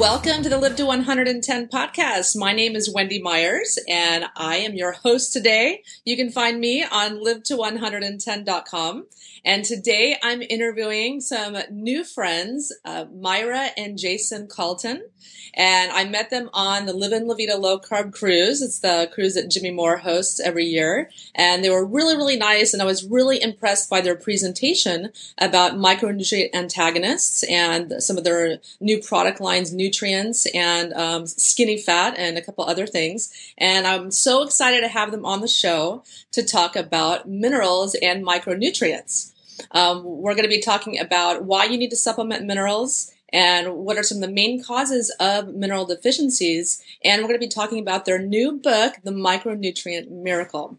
Welcome to the Live to 110 podcast. My name is Wendy Myers and I am your host today. You can find me on live to 110.com. And today I'm interviewing some new friends, uh, Mira and Jayson Calton. And I met them on the Livin' La Vida Low Carb Cruise. It's the cruise that Jimmy Moore hosts every year. And they were really, really nice. And I was really impressed by their presentation about micronutrient antagonists and some of their new product lines, Nutreince and um, skinny fat and a couple other things. And I'm so excited to have them on the show to talk about minerals and micronutrients. Um, we're going to be talking about why you need to supplement minerals and what are some of the main causes of mineral deficiencies. And we're going to be talking about their new book, The Micronutrient Miracle.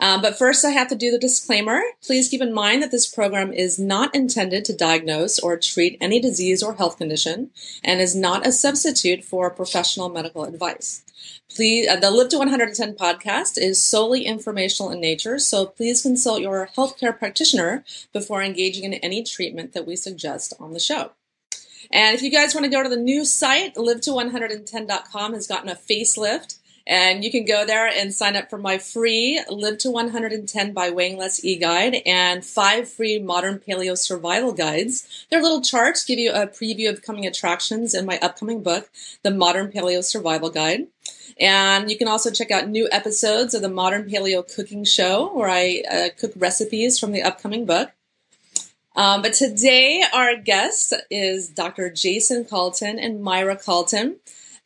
Um, but first, I have to do the disclaimer. Please keep in mind that this program is not intended to diagnose or treat any disease or health condition and is not a substitute for professional medical advice. Please, uh, the Live to 110 podcast is solely informational in nature, so please consult your healthcare practitioner before engaging in any treatment that we suggest on the show. And if you guys want to go to the new site, live to 110.com has gotten a facelift. And you can go there and sign up for my free Live to 110 by Weighing Less e-guide and five free modern paleo survival guides. Their little charts give you a preview of coming attractions in my upcoming book, The Modern Paleo Survival Guide. And you can also check out new episodes of the Modern Paleo Cooking Show, where I uh, cook recipes from the upcoming book. Um, but today, our guest is Dr. Jayson Calton and Mira Calton.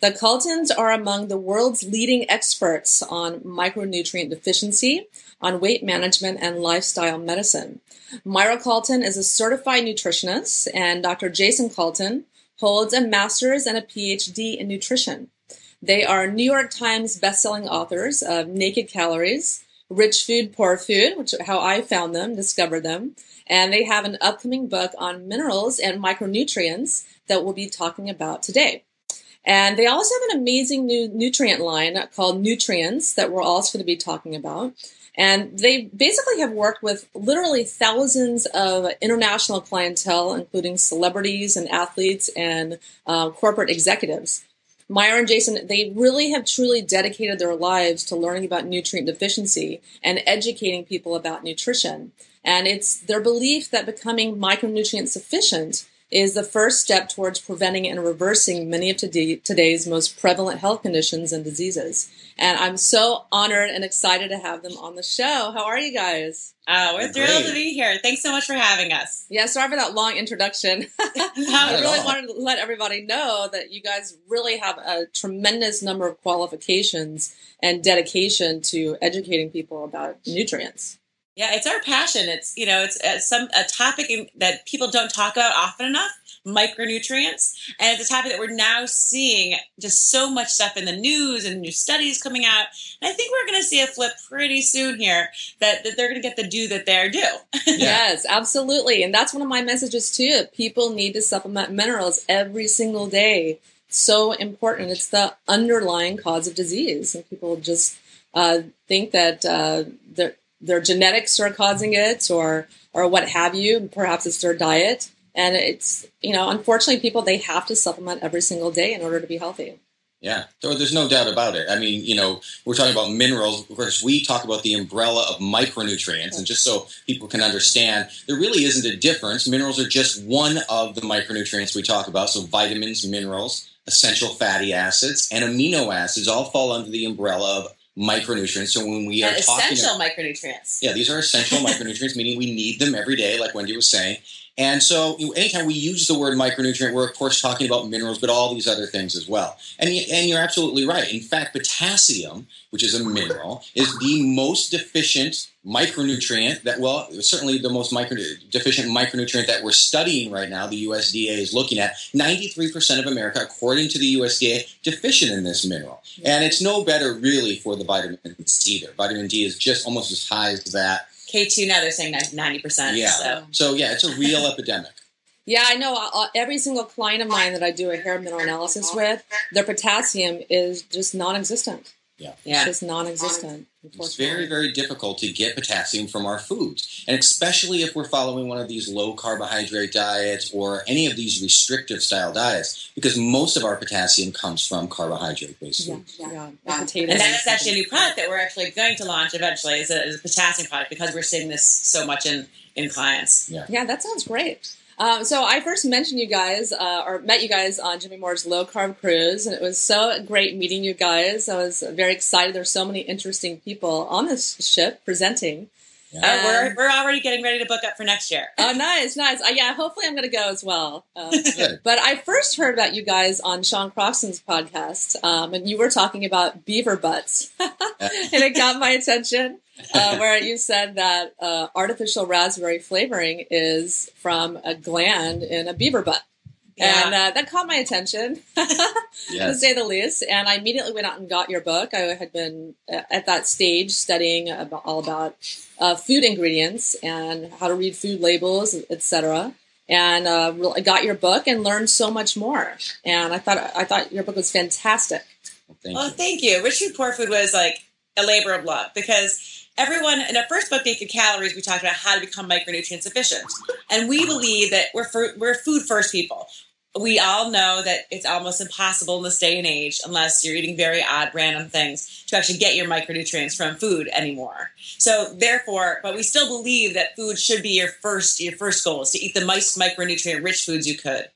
The Caltons are among the world's leading experts on micronutrient deficiency, on weight management, and lifestyle medicine. Mira Calton is a certified nutritionist, and Dr. Jayson Calton holds a master's and a PhD in nutrition. They are New York Times bestselling authors of Naked Calories, Rich Food, Poor Food, which how I found them, discovered them, and they have an upcoming book on minerals and micronutrients that we'll be talking about today. And they also have an amazing new nutrient line called Nutreince that we're also going to be talking about. And they basically have worked with literally thousands of international clientele, including celebrities and athletes and uh, corporate executives. Mira and Jayson, they really have truly dedicated their lives to learning about nutrient deficiency and educating people about nutrition. And it's their belief that becoming micronutrient sufficient is the first step towards preventing and reversing many of today, today's most prevalent health conditions and diseases. And I'm so honored and excited to have them on the show. How are you guys? Uh, we're thrilled to be here. Thanks so much for having us. Yeah, sorry for that long introduction. I really all. wanted to let everybody know that you guys really have a tremendous number of qualifications and dedication to educating people about nutrients. Yeah, it's our passion. It's you know, it's, uh, some a topic in, that people don't talk about often enough. Micronutrients, and it's a topic that we're now seeing just so much stuff in the news and new studies coming out. And I think we're going to see a flip pretty soon here that, that they're going to get the due that they're due. yes, absolutely, and that's one of my messages too. People need to supplement minerals every single day. So important. It's the underlying cause of disease, and people just uh, think that uh, they're their genetics are causing it or or what have you. Perhaps it's their diet. And it's, you know, unfortunately, people, they have to supplement every single day in order to be healthy. Yeah, there's no doubt about it. I mean, you know, we're talking about minerals. Of course, we talk about the umbrella of micronutrients. And just so people can understand, there really isn't a difference. Minerals are just one of the micronutrients we talk about. So vitamins, minerals, essential fatty acids, and amino acids all fall under the umbrella of micronutrients. So when we are talking essential micronutrients, yeah, these are essential micronutrients, meaning we need them every day, like Wendy was saying. And so, anytime we use the word micronutrient, we're of course talking about minerals, but all these other things as well. And, and you're absolutely right. In fact, potassium, which is a mineral, is the most deficient micronutrient that, well, certainly the most micro, deficient micronutrient that we're studying right now, the USDA is looking at. 93% of America, according to the USDA, deficient in this mineral. And it's no better really for the vitamins either. Vitamin D is just almost as high as that K2 now they're saying 90%. Yeah. So, so yeah, it's a real epidemic. Yeah, I know. Uh, every single client of mine that I do a hair mineral analysis with, their potassium is just non-existent. Yeah, yeah, it's just non-existent. It's very, very difficult to get potassium from our foods. And especially if we're following one of these low carbohydrate diets or any of these restrictive style diets, because most of our potassium comes from carbohydrate based Yeah, foods. yeah, Yeah. yeah. And that's actually a new product that we're actually going to launch eventually is a, is a potassium product because we're seeing this so much in, in clients. Yeah. Yeah, that sounds great. Um, so I first mentioned you guys, uh, or met you guys on Jimmy Moore's low carb cruise, and it was so great meeting you guys. I was very excited. There's so many interesting people on this ship presenting. Uh, Um, we're, we're already getting ready to book up for next year. Oh, nice, nice. Uh, yeah, hopefully I'm going to go as well. Uh, but I first heard about you guys on Sean Croxton's podcast, um, and you were talking about beaver butts, and it got my attention. Uh, where you said that uh, artificial raspberry flavoring is from a gland in a beaver butt. And uh, that caught my attention, to say the least. And I immediately went out and got your book. I had been uh, at that stage studying about, all about uh, food ingredients and how to read food labels, etc. And uh, really got your book and learned so much more. And I thought I thought your book was fantastic. Thank Oh, you. thank you. Rich Food Poor Food was like a labor of love because everyone in our first book, Naked Calories, we talked about how to become micronutrient sufficient, and we believe that we're for, we're food first people. We all know that it's almost impossible in this day and age, unless you're eating very odd, random things, to actually get your micronutrients from food anymore. So, therefore, but we still believe that food should be your first your first goal is to eat the most micronutrient rich foods you could.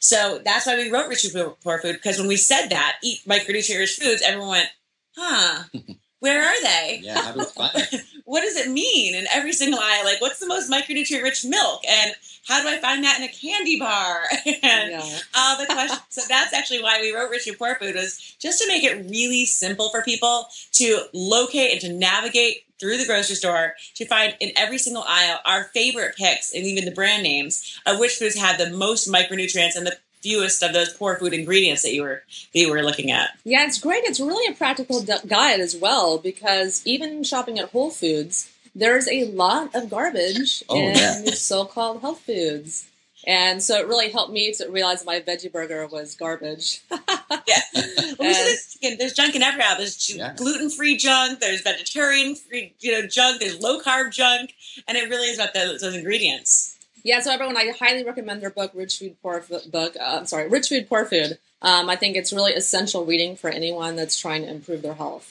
So that's why we wrote Rich Food Poor Food because when we said that, eat micronutrient rich foods, everyone went, huh, where are they? Yeah, how do we find it? What does it mean? In every single aisle, like what's the most micronutrient rich milk? And how do I find that in a candy bar? and Yeah. all the questions. so that's actually why we wrote Rich Food Poor Food was just to make it really simple for people to locate and to navigate through the grocery store to find in every single aisle our favorite picks and even the brand names of which foods have the most micronutrients and the fewest of those poor food ingredients that you were that you were looking at. Yeah, it's great. It's really a practical guide as well because even shopping at Whole Foods, there's a lot of garbage Oh, in yeah. so-called health foods. And so it really helped me to realize my veggie burger was garbage. Yeah. Well, we see this. There's junk in every aisle. There's Yeah. gluten free junk. There's vegetarian free, you know, junk. There's low carb junk, and it really is about those, those ingredients. Yeah, so everyone, I highly recommend their book, Rich Food Poor Food book. Uh, I'm sorry, Rich Food Poor Food. Um, I think it's really essential reading for anyone that's trying to improve their health.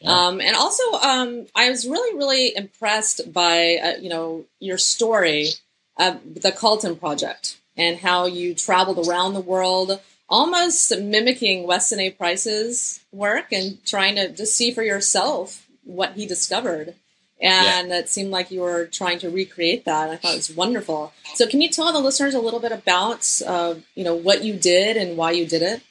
Yeah. Um, and also, um, I was really, really impressed by uh, you know your story, uh, the Calton Project, and how you traveled around the world, almost mimicking Weston A. Price's work and trying to just see for yourself what he discovered. And it seemed like you were trying to recreate that. And I thought it was wonderful. So, can you tell the listeners a little bit about, uh, you know, what you did and why you did it?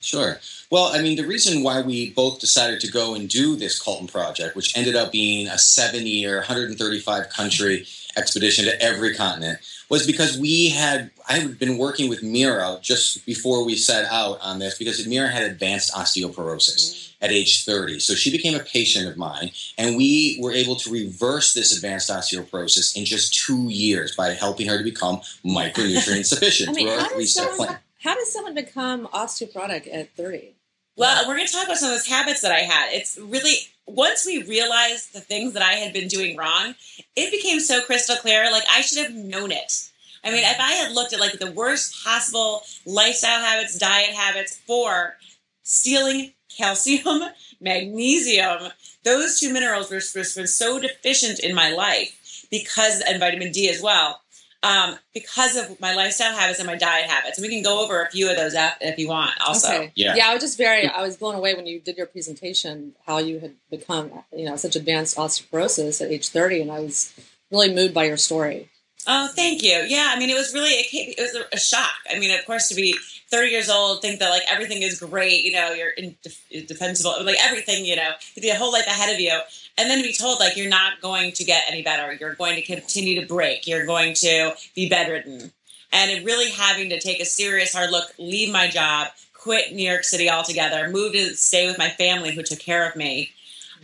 Sure. Well, I mean, the reason why we both decided to go and do this Calton project, which ended up being a seven year, 135 country expedition to every continent, was because we had, I had been working with Mira just before we set out on this because Mira had advanced osteoporosis mm. at age 30. So she became a patient of mine, and we were able to reverse this advanced osteoporosis in just two years by helping her to become micronutrient sufficient I mean, how does, someone, plan. how does someone become osteoporotic at 30? Well, we're going to talk about some of those habits that I had. It's really once we realized the things that I had been doing wrong, it became so crystal clear. Like I should have known it. I mean, if I had looked at like the worst possible lifestyle habits, diet habits for stealing calcium, magnesium, those two minerals were, were, so deficient in my life because, and vitamin D as well, um, because of my lifestyle habits and my diet habits. And we can go over a few of those af- if you want also. Okay. Yeah. Yeah, I was just very, I was blown away when you did your presentation how you had become, you know, such advanced osteoporosis at age 30. And I was really moved by your story. Oh, thank you. Yeah, I mean, it was really it, came, it was a, a shock. I mean, of course, to be 30 years old, think that like everything is great, you know, you're indefensible, like everything, you know, the whole life ahead of you, and then to be told like you're not going to get any better, you're going to continue to break, you're going to be bedridden, and it really having to take a serious hard look, leave my job, quit New York City altogether, move to stay with my family who took care of me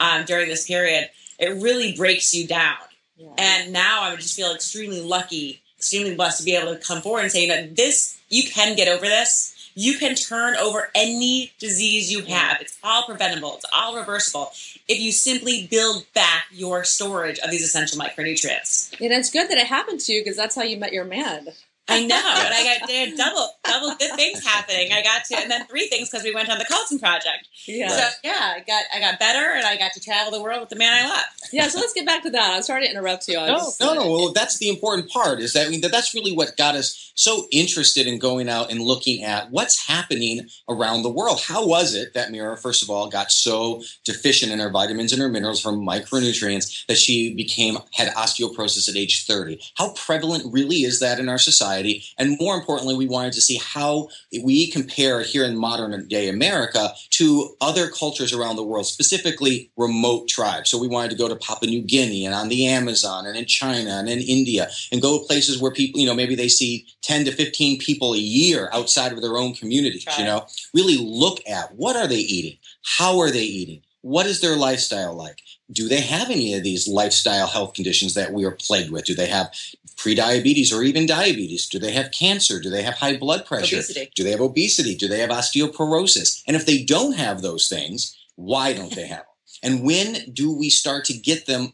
um, during this period. It really breaks you down. Yeah. And now I would just feel extremely lucky, extremely blessed to be able to come forward and say, you know, this, you can get over this. You can turn over any disease you have. It's all preventable. It's all reversible if you simply build back your storage of these essential micronutrients. And it's good that it happened to you because that's how you met your man. I know, and I got there double double good things happening. I got to, and then three things because we went on the Calton project. Yeah. So yeah, I got I got better, and I got to travel the world with the man I love. Yeah. So let's get back to that. I'm sorry to interrupt you. I No, just- no, no. Well, that's the important part. Is that I mean that that's really what got us so interested in going out and looking at what's happening around the world. How was it that Mira, first of all, got so deficient in her vitamins and her minerals from micronutrients that she became had osteoporosis at age 30? How prevalent really is that in our society? And more importantly, we wanted to see how we compare here in modern day America to other cultures around the world, specifically remote tribes. So we wanted to go to Papua New Guinea and on the Amazon and in China and in India and go to places where people, you know, maybe they see 10 to 15 people a year outside of their own communities, Right. you know, really look at what are they eating? How are they eating? What is their lifestyle like? Do they have any of these lifestyle health conditions that we are plagued with? Do they have prediabetes or even diabetes? Do they have cancer? Do they have high blood pressure? Obesity. Do they have obesity? Do they have osteoporosis? And if they don't have those things, why don't they have them? And when do we start to get them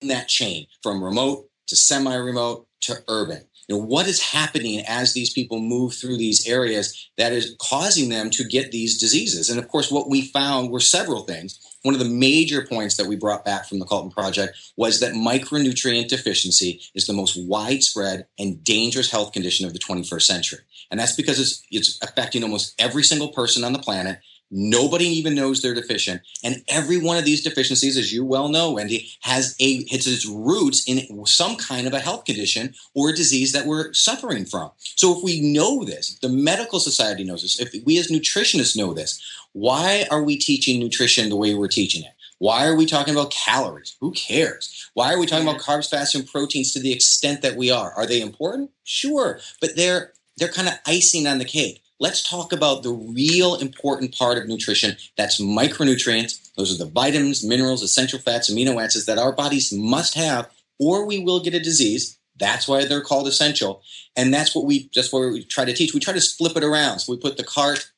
in that chain from remote to semi remote to urban? You know, what is happening as these people move through these areas that is causing them to get these diseases? And of course, what we found were several things. One of the major points that we brought back from the Calton Project was that micronutrient deficiency is the most widespread and dangerous health condition of the 21st century. And that's because it's, it's affecting almost every single person on the planet. Nobody even knows they're deficient. And every one of these deficiencies, as you well know, Wendy, has a it's its roots in some kind of a health condition or a disease that we're suffering from. So if we know this, the medical society knows this, if we as nutritionists know this, why are we teaching nutrition the way we're teaching it? Why are we talking about calories? Who cares? Why are we talking about carbs, fats, and proteins to the extent that we are? Are they important? Sure, but they're they're kind of icing on the cake. Let's talk about the real important part of nutrition. That's micronutrients. Those are the vitamins, minerals, essential fats, amino acids that our bodies must have, or we will get a disease. That's why they're called essential. And that's what we that's what we try to teach. We try to flip it around. So we put the cart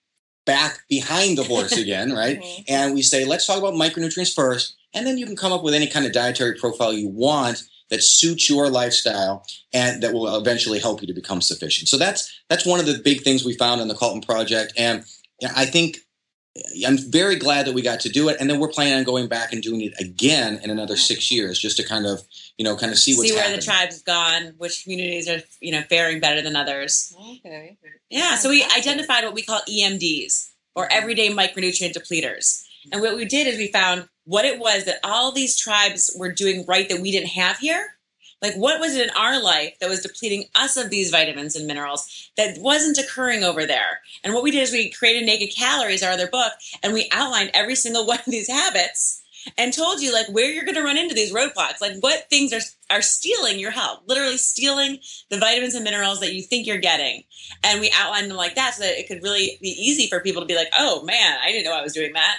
back behind the horse again, right? Mhm. And we say, let's talk about micronutrients first, and then you can come up with any kind of dietary profile you want that suits your lifestyle and that will eventually help you to become sufficient. So that's that's one of the big things we found in the Calton project, and I think I'm very glad that we got to do it. And then we're planning on going back and doing it again in another six years, just to kind of you know kind of see what's See where happening. the tribes have gone, which communities are you know faring better than others. Okay. Yeah, so we identified what we call EMDs or everyday micronutrient depleters. And what we did is we found what it was that all these tribes were doing right that we didn't have here. Like, what was it in our life that was depleting us of these vitamins and minerals that wasn't occurring over there? And what we did is we created Naked Calories, our other book, and we outlined every single one of these habits and told you like where you're going to run into these roadblocks, like what things are are stealing your health, literally stealing the vitamins and minerals that you think you're getting. And we outlined them like that so that it could really be easy for people to be like, "Oh man, I didn't know I was doing that."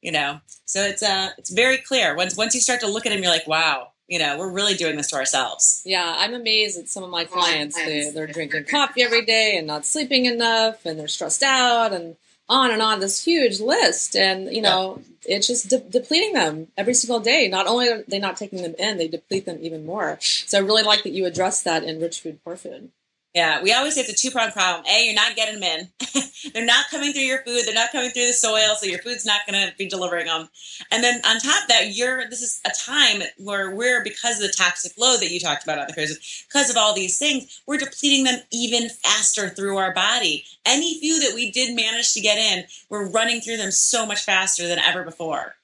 You know. So it's uh it's very clear. Once once you start to look at them, you're like, "Wow, you know, we're really doing this to ourselves." Yeah, I'm amazed at some of my clients. They, they're drinking coffee every day and not sleeping enough, and they're stressed out, and on and on. This huge list, and you know, it's just de- depleting them every single day. Not only are they not taking them in, they deplete them even more. So I really like that you address that in Rich Food Poor Food. Yeah, we always say it's a two pronged problem. A, you're not getting them in. they're not coming through your food. They're not coming through the soil, so your food's not going to be delivering them. And then on top of that, you're this is a time where we're because of the toxic load that you talked about on the cruises, because of all these things, we're depleting them even faster through our body. Any few that we did manage to get in, we're running through them so much faster than ever before.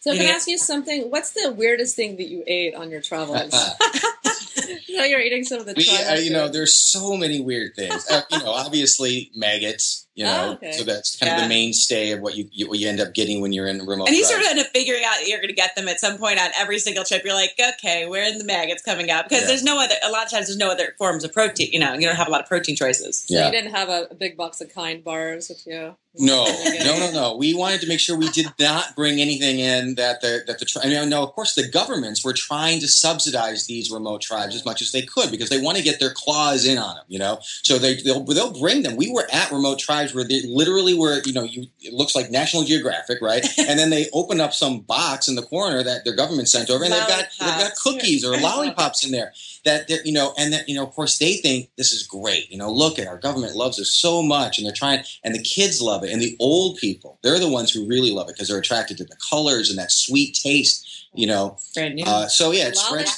So can I Yeah. ask you something? What's the weirdest thing that you ate on your travels? know, you're eating some of the We, uh, you know, there's so many weird things. Uh, you know, obviously maggots. You know, Oh, okay. so that's kind of the mainstay of what you, you what you end up getting when you're in remote. And you tribes. sort of end up figuring out you're going to get them at some point on every single trip. You're like, okay, where are in the maggots coming out? Because Yeah. there's no other. A lot of times, there's no other forms of protein. You know, you don't have a lot of protein choices. So Yeah. you didn't have a, a big box of kind bars with you? No, no, no, no. We wanted to make sure we did not bring anything in that the that the. I mean, no, of course, the governments were trying to subsidize these remote tribes as much as they could because they want to get their claws in on them. You know, so they they'll they'll bring them. We were at remote tribes tribes where they literally where you know you it looks like National Geographic, right? and then they open up some box in the corner that their government sent over, and they've got they've got cookies or lollipops in there that they're you know, and that you know, of course, they think this is great. You know, look at our government loves us so much, and they're trying, and the kids love it, and the old people, they're the ones who really love it because they're attracted to the colors and that sweet taste. You know, Brand new. uh, so yeah, it spreads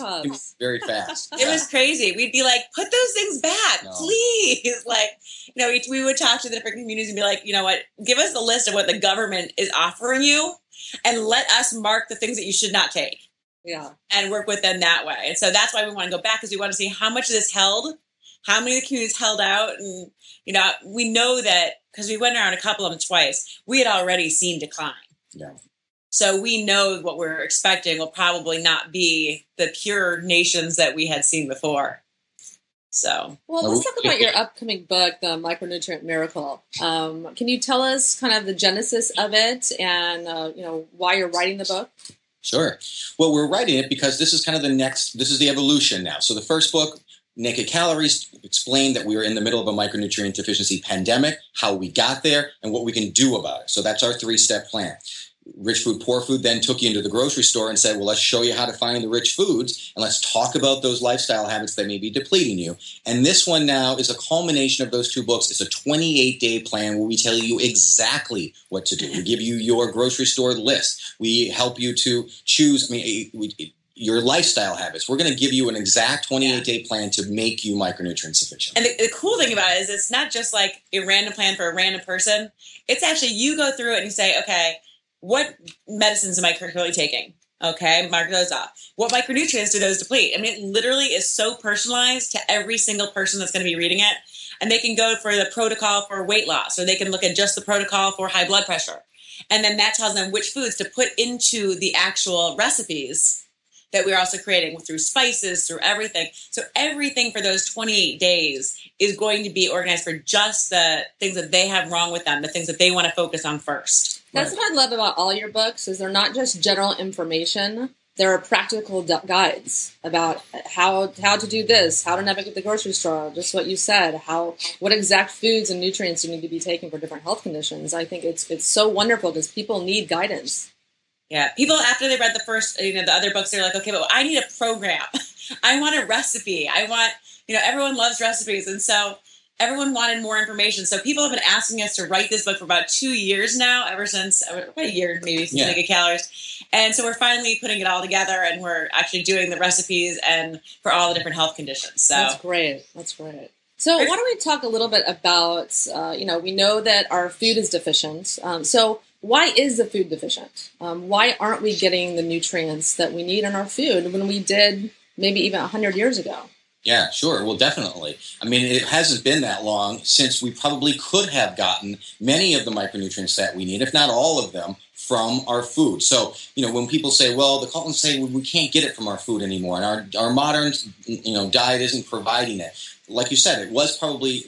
very fast. It was crazy. We'd be like, put those things back, No. please. Like, you know, we, we would talk to the different communities and be like, you know what, give us a list of what the government is offering you and let us mark the things that you should not take Yeah. and work with them that way. And so that's why we want to go back because we want to see how much of this held, how many of the communities held out. And, you know, we know that because we went around a couple of them twice, we had already seen decline. Yeah. So we know what we're expecting will probably not be the pure nations that we had seen before. So Well, let's talk about your upcoming book, The Micronutrient Miracle. Um, can you tell us kind of the genesis of it and, uh, you know, why you're writing the book? Sure. Well, we're writing it because this is kind of the next, this is the evolution now. So the first book, Naked Calories, explained that we were in the middle of a micronutrient deficiency pandemic, how we got there, and what we can do about it. So that's our three step plan. Rich food, poor food then took you into the grocery store and said, well, let's show you how to find the rich foods and let's talk about those lifestyle habits that may be depleting you. And this one now is a culmination of those two books. It's a 28 day plan where we tell you exactly what to do. We give you your grocery store list. We help you to choose, I mean, we, your lifestyle habits. We're going to give you an exact 28 day plan to make you micronutrient sufficient. And the, the cool thing about it is it's not just like a random plan for a random person. It's actually you go through it and you say, okay, what medicines am I currently taking? Okay, mark those off. What micronutrients do those deplete? I mean, it literally is so personalized to every single person that's going to be reading it. And they can go for the protocol for weight loss, or they can look at just the protocol for high blood pressure. And then that tells them which foods to put into the actual recipes that we're also creating through spices, through everything. So everything for those 28 days is going to be organized for just the things that they have wrong with them, the things that they want to focus on first. That's what I love about all your books is they're not just general information. There are practical gu- guides about how how to do this, how to navigate the grocery store, just what you said, how what exact foods and nutrients you need to be taking for different health conditions. I think it's it's so wonderful because people need guidance. Yeah, people after they read the first, you know, the other books, they're like, okay, but I need a program. I want a recipe. I want, you know, everyone loves recipes, and so everyone wanted more information. So people have been asking us to write this book for about two years now, ever since about a year maybe since Yeah. Naked Calories, and so we're finally putting it all together, and we're actually doing the recipes and for all the different health conditions. So That's great. That's great. So why don't we talk a little bit about, uh, you know, we know that our food is deficient. Um, so why is the food deficient? Um, why aren't we getting the nutrients that we need in our food when we did maybe even 100 years ago? Yeah, sure. Well, definitely. I mean, it hasn't been that long since we probably could have gotten many of the micronutrients that we need, if not all of them, from our food. So, you know, when people say, well, the Caltons say we can't get it from our food anymore, and our, our modern, you know, diet isn't providing it. Like you said, it was probably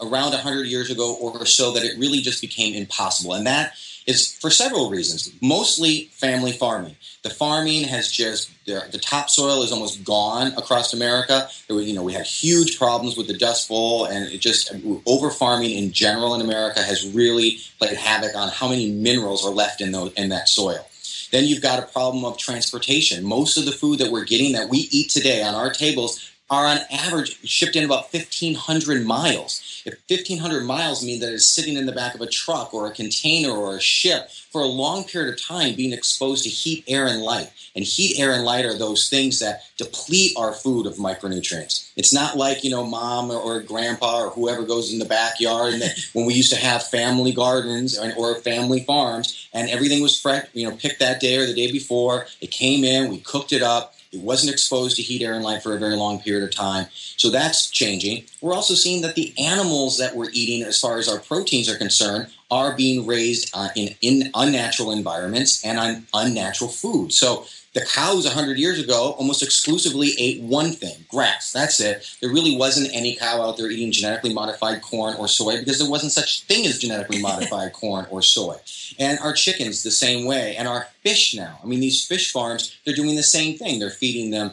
around 100 years ago or so that it really just became impossible. And that is for several reasons, mostly family farming. The farming has just the, topsoil is almost gone across America. Was, you know, we had huge problems with the Dust Bowl, and it just over farming in general in America has really played havoc on how many minerals are left in those in that soil. Then you've got a problem of transportation. Most of the food that we're getting that we eat today on our tables are on average shipped in about 1,500 miles. If 1,500 miles mean that it's sitting in the back of a truck or a container or a ship for a long period of time being exposed to heat, air, and light. And heat, air, and light are those things that deplete our food of micronutrients. It's not like, you know, mom or, or grandpa or whoever goes in the backyard and when we used to have family gardens or, or family farms and everything was fresh, you know, picked that day or the day before. It came in, we cooked it up. It wasn't exposed to heat, air, and light for a very long period of time. So that's changing. We're also seeing that the animals that we're eating, as far as our proteins are concerned, are being raised uh, in, in unnatural environments and on unnatural food. So the cows 100 years ago almost exclusively ate one thing grass. That's it. There really wasn't any cow out there eating genetically modified corn or soy because there wasn't such thing as genetically modified corn or soy. And our chickens the same way. And our fish now. I mean, these fish farms, they're doing the same thing. They're feeding them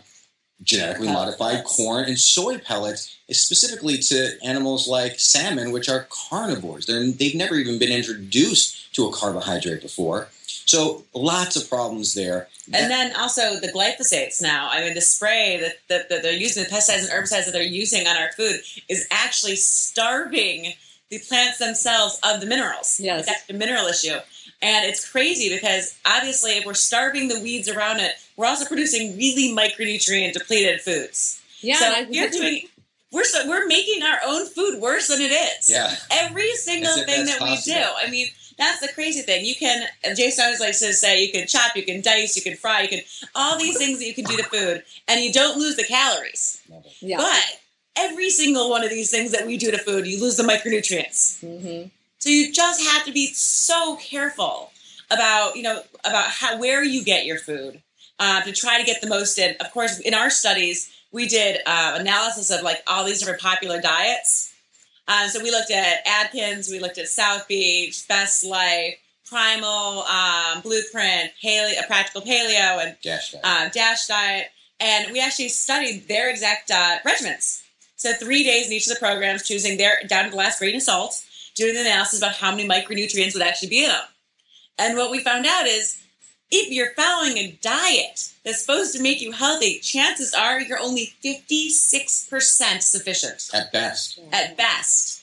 genetically modified corn and soy pellets, specifically to animals like salmon, which are carnivores. They're, they've never even been introduced to a carbohydrate before. So lots of problems there. And then also the glyphosates now. I mean, the spray that, that, that they're using, the pesticides and herbicides that they're using on our food is actually starving the plants themselves of the minerals. Yes. It's actually a mineral issue. And it's crazy because obviously if we're starving the weeds around it, we're also producing really micronutrient depleted foods. Yeah, so you're doing we're so, we're making our own food worse than it is. Yeah. Every single thing that possible. we do. I mean, that's the crazy thing. You can Jason always likes to say you can chop, you can dice, you can fry, you can all these things that you can do to food, and you don't lose the calories. yeah. But every single one of these things that we do to food, you lose the micronutrients. hmm So you just have to be so careful about you know about how where you get your food uh, to try to get the most in. Of course, in our studies, we did uh, analysis of like all these different popular diets. Uh, so we looked at Atkins, we looked at South Beach, Best Life, Primal, um, Blueprint, Paleo, a Practical Paleo, and Dash that. uh, Dash Diet, and we actually studied their exact uh, regimens. So three days in each of the programs, choosing their down to the last grain of salt, doing the analysis about how many micronutrients would actually be in them. And what we found out is, if you're following a diet that's supposed to make you healthy, chances are you're only 56% sufficient At best. at best.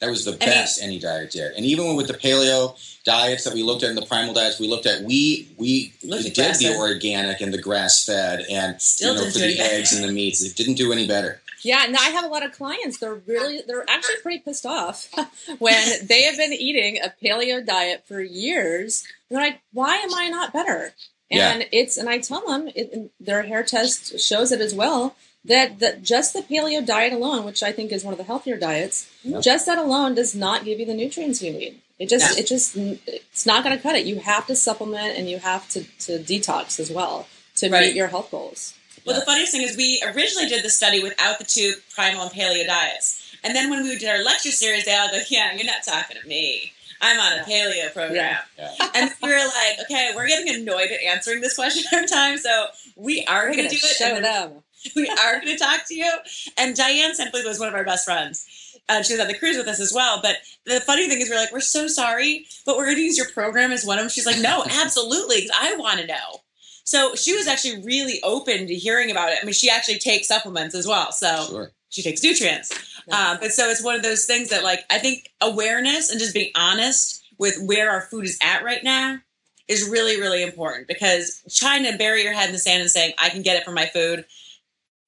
That was the mean- best any diet did. And even with the paleo diets that we looked at and the primal diets we looked at, we we did the organic and the grass fed and Still you know for the eggs and the meats. It didn't do any better. Yeah, and I have a lot of clients. They're really, they're actually pretty pissed off when they have been eating a paleo diet for years. They're like, "Why am I not better?" Yeah. And it's, and I tell them, it, their hair test shows it as well. That, that just the paleo diet alone, which I think is one of the healthier diets, Yeah. just that alone does not give you the nutrients you need. It just, No. it just, it's not going to cut it. You have to supplement and you have to, to detox as well to Right. meet your health goals. Well, Yeah. the funniest thing is we originally did the study without the two primal and paleo diets. And then when we did our lecture series, they all go, yeah, you're not talking to me. I'm on a paleo program. Yeah. And we were like, okay, we're getting annoyed at answering this question every time, so we are going to do it. show them. we are going to talk to you. And Diane Sanfilippo was one of our best friends. Uh, she was on the cruise with us as well. But the funny thing is, we're like, we're so sorry, but we're going to use your program as one of them. She's like, no, absolutely, 'cause I want to know. So she was actually really open to hearing about it. I mean, she actually takes supplements as well. So Sure. she takes Nutreince. Um, but so it's one of those things that, like, I think awareness and just being honest with where our food is at right now is really, really important because trying to bury your head in the sand and saying, I can get it from my food,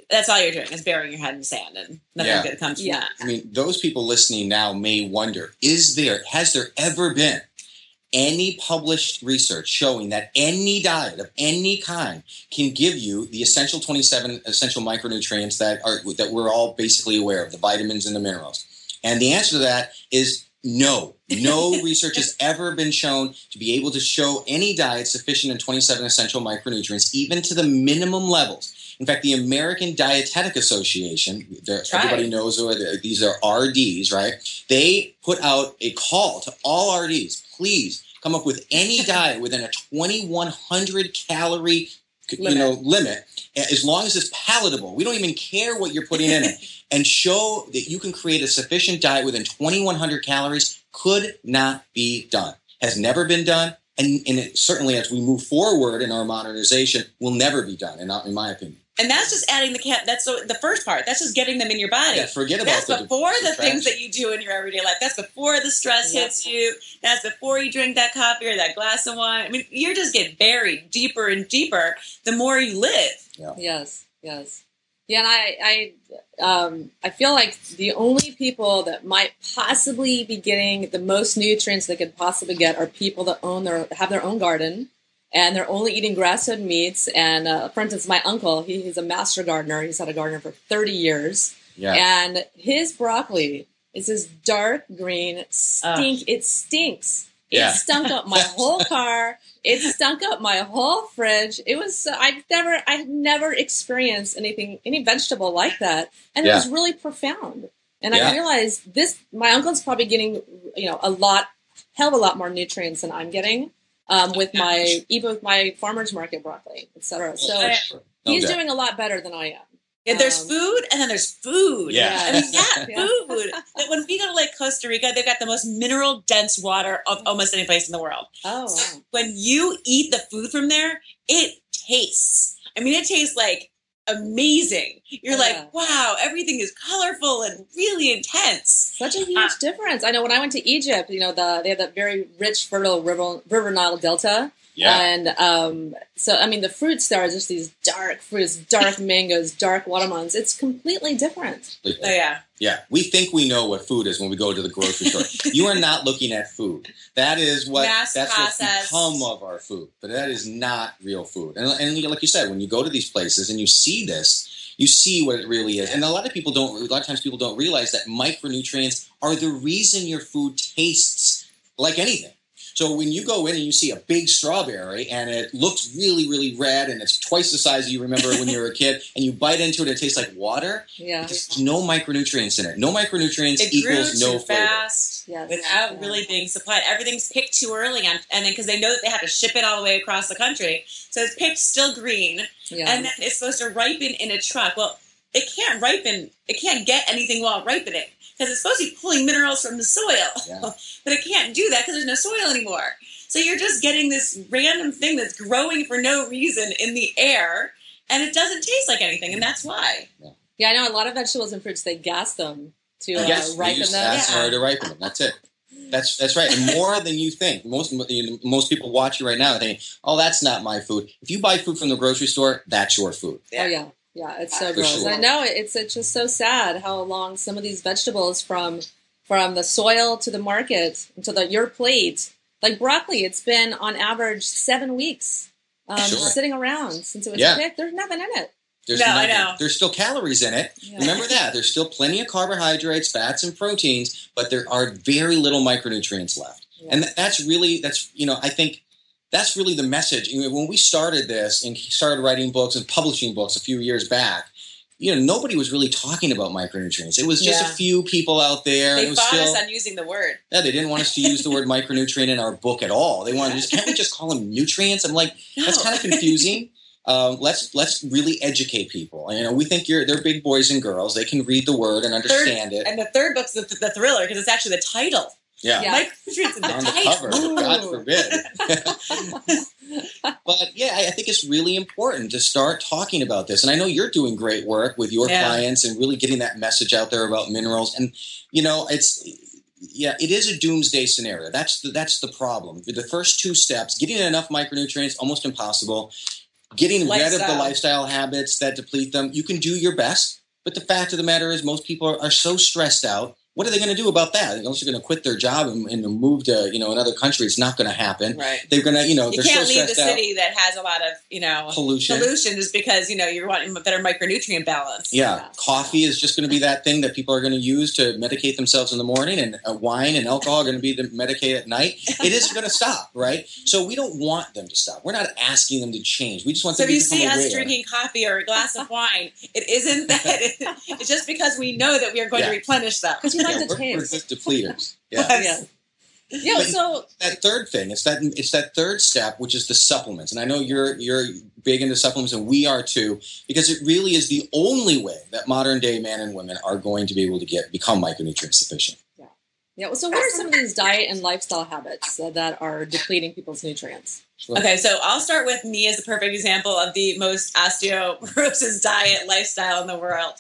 that's all you're doing is burying your head in the sand and nothing Yeah. good comes from Yeah. that. I mean, those people listening now may wonder: Is there has there ever been any published research showing that any diet of any kind can give you the essential 27 essential micronutrients that are that we're all basically aware of, the vitamins and the minerals? And the answer to that is no. No research has ever been shown to be able to show any diet sufficient in 27 essential micronutrients, even to the minimum levels. In fact, the American Dietetic Association, everybody knows who these are RDs, right? They put out a call to all RDs, please come up with any diet within a 2100 calorie you Limit. know limit as long as it's palatable. We don't even care what you're putting in it. And show that you can create a sufficient diet within 2100 calories could not be done has never been done and, and it, certainly as we move forward in our modernization will never be done in, in my opinion And that's just adding the cat. That's the, the first part. That's just getting them in your body. yeah, forget about That's the before the things that you do in your everyday life. That's before the stress Yep. hits you. That's before you drink that coffee or that glass of wine. I mean, you're just getting buried deeper and deeper the more you live. Yes, yes. Yeah, and I, I, um, I feel like the only people that might possibly be getting the most nutrients they could possibly get are people that own their have their own garden, and they're only eating grass-fed meats. And uh, for instance, my uncle, he, he's a master gardener. He's had a gardener for thirty years, yeah and his broccoli is this dark green stink. It stinks. It Yeah. stunk up my whole car. It stunk up my whole fridge. It was I've never I've never experienced anything any vegetable like that, and it was really profound. And Yeah. I realized this. My uncle's probably getting you know a lot, hell of a lot more nutrients than I'm getting. Um, with my even with my farmers market broccoli, etc. So Yeah. No He's doubt. doing a lot better than I am. Yeah, there's Um, food and then there's food. Yeah. I mean, yeah, Yeah. food. Like, when we go to like Costa Rica, they've got the most mineral dense water of almost any place in the world. Oh, wow. When you eat the food from there, it tastes. I mean, it tastes like amazing. You're Yeah. like, wow, everything is colorful and really intense. Such a huge Uh, difference. I know when I went to Egypt, you know, the they have that very rich, fertile river, river Nile Delta. Yeah. And um, so, I mean, the fruits there are just these dark fruits, dark mangoes, dark watermelons. It's completely different. Oh yeah, Yeah, we think we know what food is when we go to the grocery store. You are not looking at food. That is what Mass that's what's become of our food, but that is not real food. And, and like you said, when you go to these places and you see this, you see what it really is. And a lot of people don't. A lot of times, people don't realize that micronutrients are the reason your food tastes like anything. So when you go in and you see a big strawberry and it looks really, really red and it's twice the size you remember when you were a kid, and you bite into it, it tastes like water. Yeah. There's no micronutrients in it. No micronutrients it grew equals no too flavor. fast. Yes. Without Yeah. really being supplied, everything's picked too early, and, and then because they know that they have to ship it all the way across the country, so it's picked still green, Yeah. and then it's supposed to ripen in a truck. Well, it can't ripen. It can't get anything while ripening because it's supposed to be pulling minerals from the soil, Yeah. but it can't do that because there's no soil anymore. So you're just getting this random thing that's growing for no reason in the air, and it doesn't taste like anything, and that's why. yeah, I know a lot of vegetables and fruits, they gas them to uh, yes, ripen them. acid Yeah. to ripen them. That's it. That's that's right, and more than you think. Most you know, most people watching right now think, "Oh, that's not my food." If you buy food from the grocery store, that's your food. Oh yeah, yeah, it's so gross. sure. I know it's it's just so sad how long some of these vegetables from from the soil to the market to the your plate, like broccoli, it's been on average seven weeks um, Sure. sitting around since it was Yeah. picked. There's nothing in it. There's No, I know. There's still calories in it. Yeah. Remember that. There's still plenty of carbohydrates, fats, and proteins, but there are very little micronutrients left. Yeah. And that's really that's you know I think that's really the message. When we started this and started writing books and publishing books a few years back, you know nobody was really talking about micronutrients. It was just Yeah. a few people out there. They fought still, us on using the word. yeah, they didn't want us to use the word micronutrient in our book at all. They wanted to just can't we just call them nutrients? I'm like that's kind of confusing. Um, let's let's really educate people. You know, we think you're they're big boys and girls. They can read the word and understand it. And the third book's the, the thriller because it's actually the title. Yeah. Yeah. Micronutrients in the on the title. cover. God forbid. but yeah, I I think it's really important to start talking about this. And I know you're doing great work with your Yeah. clients and really getting that message out there about minerals. And you know, it's yeah, it is a doomsday scenario. That's the, that's the problem. The first two steps, getting enough micronutrients, almost impossible. Getting rid of the Lifestyle. lifestyle habits that deplete them, you can do your best. But the fact of the matter is, most people are, are so stressed out. What are they going to do about that? Unless you're going to quit their job and, and move to you know another country, it's not going to happen. Right. They're going to you know You they're can't so leave the stressed out. city that has a lot of, you know, Pollution. pollution just because, you know, you're wanting a better micronutrient balance. Yeah, Yeah. coffee is just going to be that thing that people are going to use to medicate themselves in the morning, and uh, wine and alcohol are going to be the medicate at night. It isn't going to stop, right? So we don't want them to stop. We're not asking them to change. We just want So them if you to become see us aware. drinking coffee or a glass of wine, it isn't that. it's just because we know that we are going Yeah. to replenish them. Because we like Yeah, the we're, we're taste. depleters. Yeah. Yeah. Yeah. So that third thing it's that it's that third step which is the supplements and i know you're you're big into supplements and we are too because it really is the only way that modern day men and women are going to be able to get become micronutrient sufficient yeah. So what are some of these diet and lifestyle habits uh, that are depleting people's nutrients? Okay, so I'll start with me as a perfect example of the most osteoporosis diet lifestyle in the world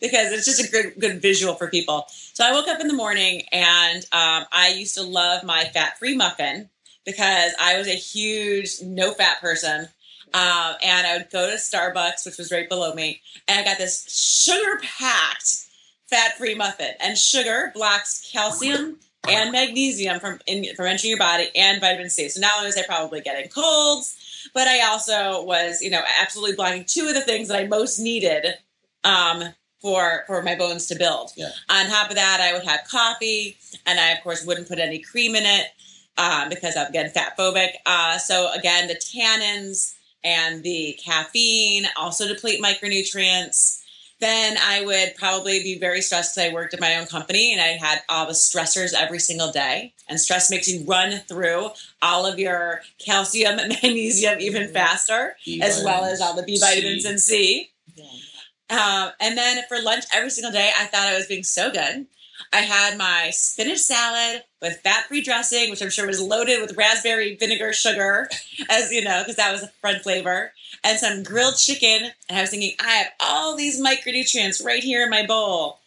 because it's just a good good visual for people. So I woke up in the morning and um, I used to love my fat free muffin because I was a huge no fat person. Um, and I would go to Starbucks, which was right below me, and I got this sugar packed fat free muffin. And sugar blocks calcium and magnesium from in, from entering your body and vitamin C. So not only was I probably getting colds, but I also was, you know, absolutely blocking two of the things that I most needed um, for for my bones to build. Yeah. On top of that, I would have coffee, and I of course wouldn't put any cream in it um, because I'm again fat phobic. Uh, so again, the tannins and the caffeine also deplete micronutrients. Then I would probably be very stressed because I worked at my own company and I had all the stressors every single day. And stress makes you run through all of your calcium and magnesium even faster, B as well as all the B vitamins C. and C. Um, and then for lunch every single day, I thought I was being so good. I had my spinach salad with fat-free dressing, which I'm sure was loaded with raspberry vinegar sugar, as you know, because that was a fun flavor, and some grilled chicken. And I was thinking, I have all these micronutrients right here in my bowl.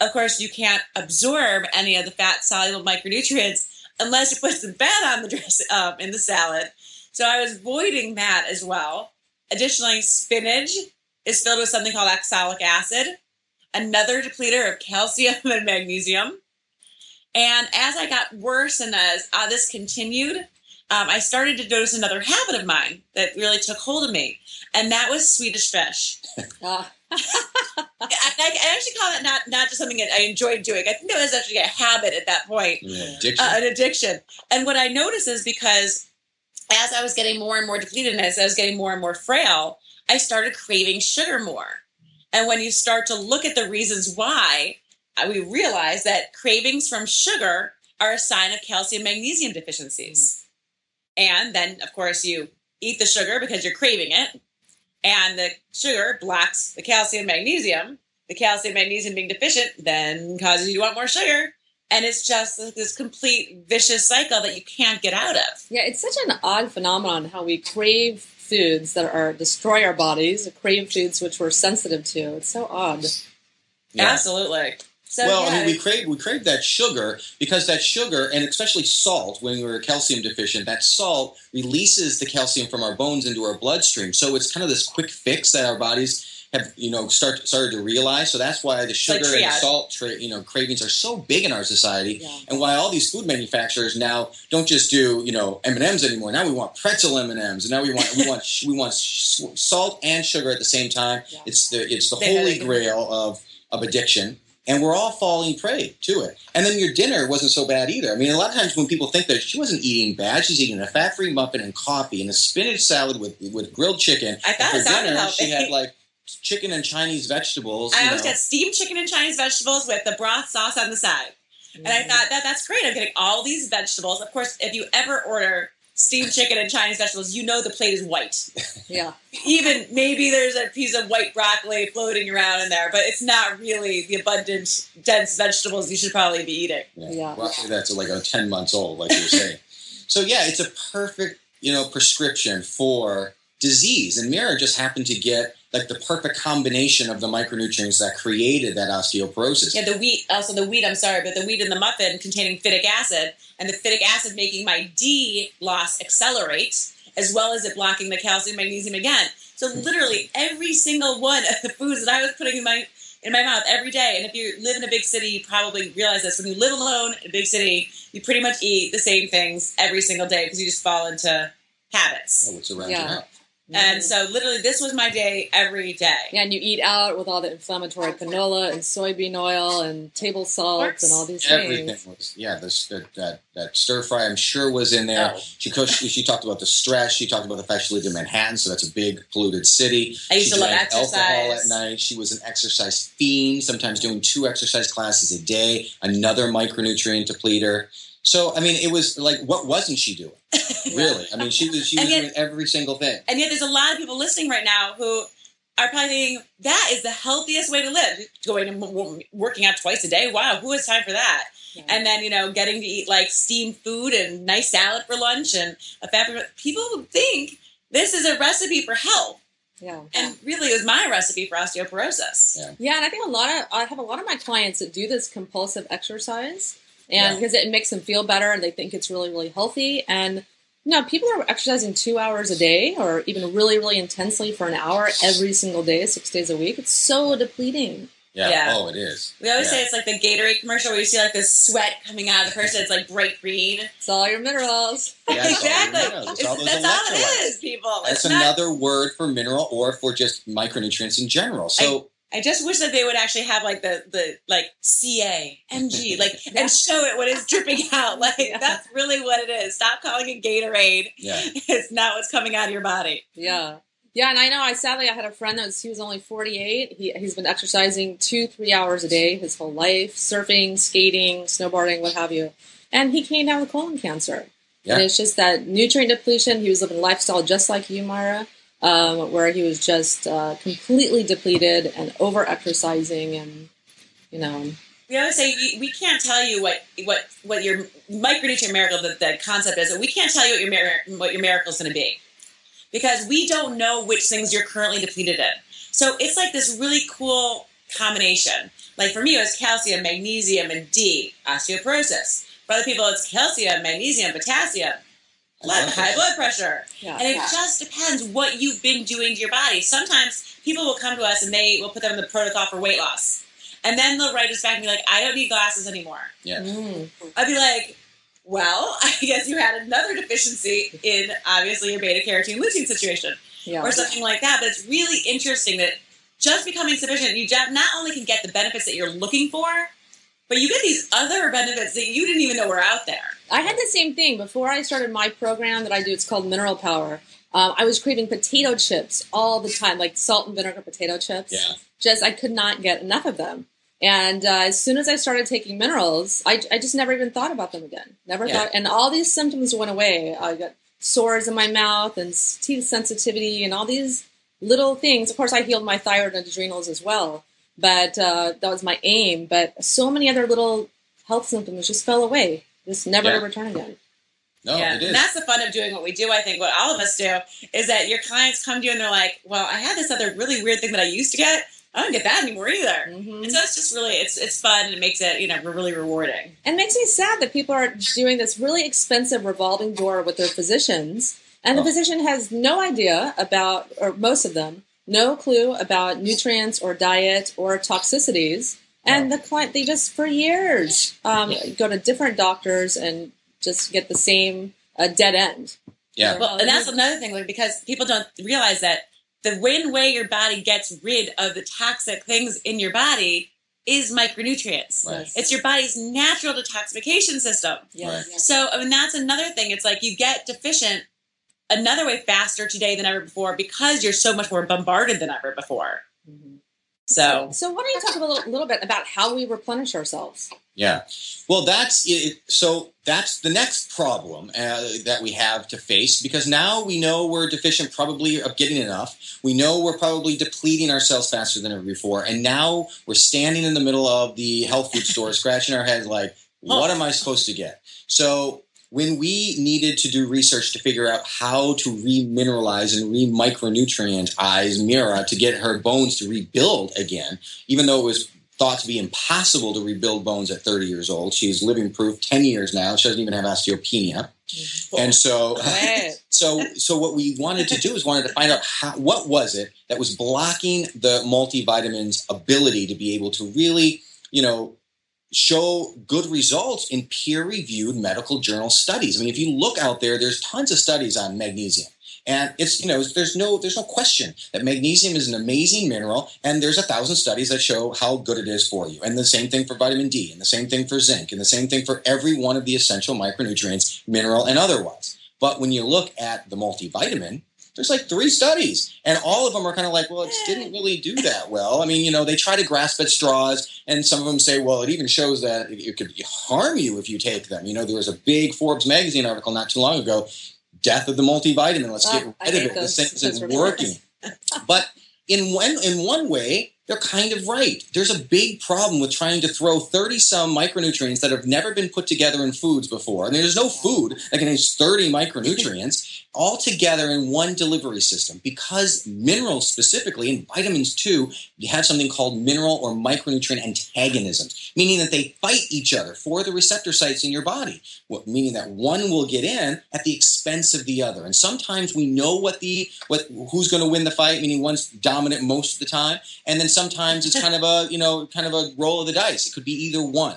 Of course, you can't absorb any of the fat-soluble micronutrients unless you put some fat on the dress um, in the salad. So I was avoiding that as well. Additionally, spinach is filled with something called oxalic acid, another depleter of calcium and magnesium. And as I got worse and as uh, this continued, um, I started to notice another habit of mine that really took hold of me, and that was Swedish fish. Ah, I, I actually call it not not just something that I enjoyed doing. I think it was actually a habit at that point Yeah, addiction. uh, an addiction. And what I noticed is because as I was getting more and more depleted and as I was getting more and more frail, I started craving sugar more. And when you start to look at the reasons why, uh, we realize that cravings from sugar are a sign of calcium magnesium deficiencies. And then, of course, you eat the sugar because you're craving it. And the sugar blocks the calcium magnesium. The calcium magnesium being deficient then causes you to want more sugar. And it's just this complete vicious cycle that you can't get out of. yeah, it's such an odd phenomenon how we crave foods that are destroy our bodies, crave foods which we're sensitive to. It's so odd. Yeah. Absolutely. So, well, yeah, I mean, we crave we crave that sugar because that sugar, and especially salt, when we're calcium deficient, that salt releases the calcium from our bones into our bloodstream. So it's kind of this quick fix that our bodies have, you know, start started to realize. So that's why the like sugar and triage. salt, tra- you know, cravings are so big in our society, Yeah. and why all these food manufacturers now don't just do you know M and M's anymore. Now we want pretzel M and M's, and now we want we want we want salt and sugar at the same time. Yeah. It's the it's the They- holy grail of of addiction and we're all falling prey to it. And then your dinner wasn't so bad either. I mean, a lot of times when people think that she wasn't eating bad, she's eating a fat-free muffin and coffee and a spinach salad with with grilled chicken. I thought And for dinner, healthy. she had like chicken and Chinese vegetables. I you always know. got steamed chicken and Chinese vegetables with the broth sauce on the side. And Mm-hmm. I thought that that's great. I'm getting all these vegetables. Of course, if you ever order steamed chicken and Chinese vegetables, you know the plate is white. Yeah. Even maybe there's a piece of white broccoli floating around in there, but it's not really the abundant, dense vegetables you should probably be eating. Yeah. Roughly that's like a 10 months old, like you were saying. so yeah, it's a perfect, you know, prescription for disease. And Mira just happened to get like the perfect combination of the micronutrients that created that osteoporosis. Yeah, the wheat, uh, also the wheat, I'm sorry, but the wheat in the muffin containing phytic acid, and the phytic acid making my D loss accelerate, as well as it blocking the calcium, magnesium again. So literally every single one of the foods that I was putting in my in my mouth every day. And if you live in a big city, you probably realize this. When you live alone in a big city, you pretty much eat the same things every single day because you just fall into habits. Oh, it's around Yeah. your house. And so literally this was my day every day. Yeah, and you eat out with all the inflammatory canola and soybean oil and table salt and all these Everything things. was yeah. This that, that that stir fry I'm sure was in there. Oh. She coached, she talked about the stress. She talked about the fact she lived in Manhattan, so that's a big polluted city. I used she to love drank alcohol at night. She was an exercise fiend, sometimes doing two exercise classes a day. Another micronutrient depleter. So I mean, it was like, what wasn't she doing? Really? I mean, she was she was yet- doing every single thing. And yet, there's a lot of people listening right now who are probably thinking that is the healthiest way to live. Going and working out twice a day. Wow, who has time for that? Yeah. And then you know, getting to eat like steamed food and nice salad for lunch and a fat. People would think this is a recipe for health, yeah. and really, it was my recipe for osteoporosis. Yeah. Yeah, and I think a lot of I have a lot of my clients that do this compulsive exercise, and Yeah. because it makes them feel better, and they think it's really really healthy. And you know, people are exercising two hours a day, or even really really intensely for an hour every single day, six days a week. It's so depleting. Yeah. Yeah. Oh, it is. We always Yeah. say it's like the Gatorade commercial where you see like this sweat coming out of the person. It's like bright green. It's all your minerals. Yeah, it's all your exactly. minerals. It's all those That's all electrolytes. it is, people. That's It's not another word for mineral or for just micronutrients in general. So I just wish that they would actually have like the the like CA MG like and show it when it's dripping out. Like Yeah. that's really what it is. Stop calling it Gatorade. yeah. It's not what's coming out of your body. Yeah. Yeah, and I know. I sadly I had a friend that was he was only 48. He he's been exercising two three hours a day his whole life, surfing, skating, snowboarding, what have you, and he came down with colon cancer. Yeah. And it's just that nutrient depletion. He was living a lifestyle just like you, Mira, um, where he was just uh, completely depleted and over exercising, and you know, We always say we can't tell you what what what your micronutrient miracle the, the concept is. We can't tell you what your mir- what your miracle is going to be because we don't know which things you're currently depleted in. So it's like this really cool combination. Like for me, it was calcium, magnesium, and D, osteoporosis. For other people, it's calcium, magnesium, potassium, blood, high blood pressure. yeah. And it just depends what you've been doing to your body. Sometimes people will come to us and they will put them in the protocol for weight loss. And then they'll write us back and be like, I don't need glasses anymore. Yeah. Mm. I'd be like, well, I guess you had another deficiency in obviously your beta carotene lutein situation yeah. or something like that. But it's really interesting that just becoming sufficient, you not only can get the benefits that you're looking for, but you get these other benefits that you didn't even know were out there. I had the same thing before I started my program that I do. It's called Mineral Power. Um, I was craving potato chips all the time, like salt and vinegar potato chips. Yeah. Just I could not get enough of them. And uh, as soon as I started taking minerals, I, I just never even thought about them again. Never Yeah. thought, and all these symptoms went away. I got sores in my mouth and teeth sensitivity and all these little things. Of course, I healed my thyroid and adrenals as well, but uh, that was my aim. But so many other little health symptoms just fell away, just never Yeah. to return again. No, yeah, it is. and that's the fun of doing what we do. I think what all of us do is that your clients come to you and they're like, "Well, I had this other really weird thing that I used to get. I don't get that anymore either." hmm And so it's just really it's it's fun and it makes it you know really rewarding. And it makes me sad that people are doing this really expensive revolving door with their physicians, and the Oh. physician has no idea about, or most of them, no clue about nutrients or diet or toxicities. And the client, they just for years um, go to different doctors and just get the same uh, dead end. yeah. Well, and that's another thing, like because people don't realize that the one way your body gets rid of the toxic things in your body is micronutrients. Right. It's your body's natural detoxification system. Yes. Right. So, I mean, that's another thing. It's like you get deficient another way faster today than ever before because you're so much more bombarded than ever before. Mhm. So, So, why don't you talk a little, little bit about how we replenish ourselves? Yeah. Well, that's it. So that's the next problem uh, that we have to face because now we know we're deficient probably of getting enough. We know we're probably depleting ourselves faster than ever before. And now we're standing in the middle of the health food store scratching our head like, what am I supposed to get? So when we needed to do research to figure out how to remineralize and re-micronutrientize Mira to get her bones to rebuild again, even though it was thought to be impossible to rebuild bones at 30 years old. She's living proof 10 years now. She doesn't even have osteopenia. Mm-hmm. And so so so what we wanted to do is wanted to find out how, what was it that was blocking the multivitamins ability to be able to really, you know, show good results in peer-reviewed medical journal studies. I mean, if you look out there, there's tons of studies on magnesium. And it's you know there's no there's no question that magnesium is an amazing mineral, and there's a thousand studies that show how good it is for you. And the same thing for vitamin D, and the same thing for zinc, and the same thing for every one of the essential micronutrients, mineral and otherwise. But when you look at the multivitamin, there's like three studies, and all of them are kind of like, well, it didn't really do that well. I mean, you know, they try to grasp at straws, and some of them say, well, it even shows that it could harm you if you take them. You know, there was a big Forbes magazine article not too long ago, "Death of the Multivitamin." Let's Ah, get I rid of it. those- This isn't working. but in one in one way, they're kind of right. There's a big problem with trying to throw 30 some micronutrients that have never been put together in foods before. And there's no food that contains 30 micronutrients all together in one delivery system because minerals specifically and vitamins too you have something called mineral or micronutrient antagonisms meaning that they fight each other for the receptor sites in your body what, meaning that one will get in at the expense of the other and sometimes we know what the what who's going to win the fight meaning one's dominant most of the time and then sometimes it's kind of a you know kind of a roll of the dice it could be either one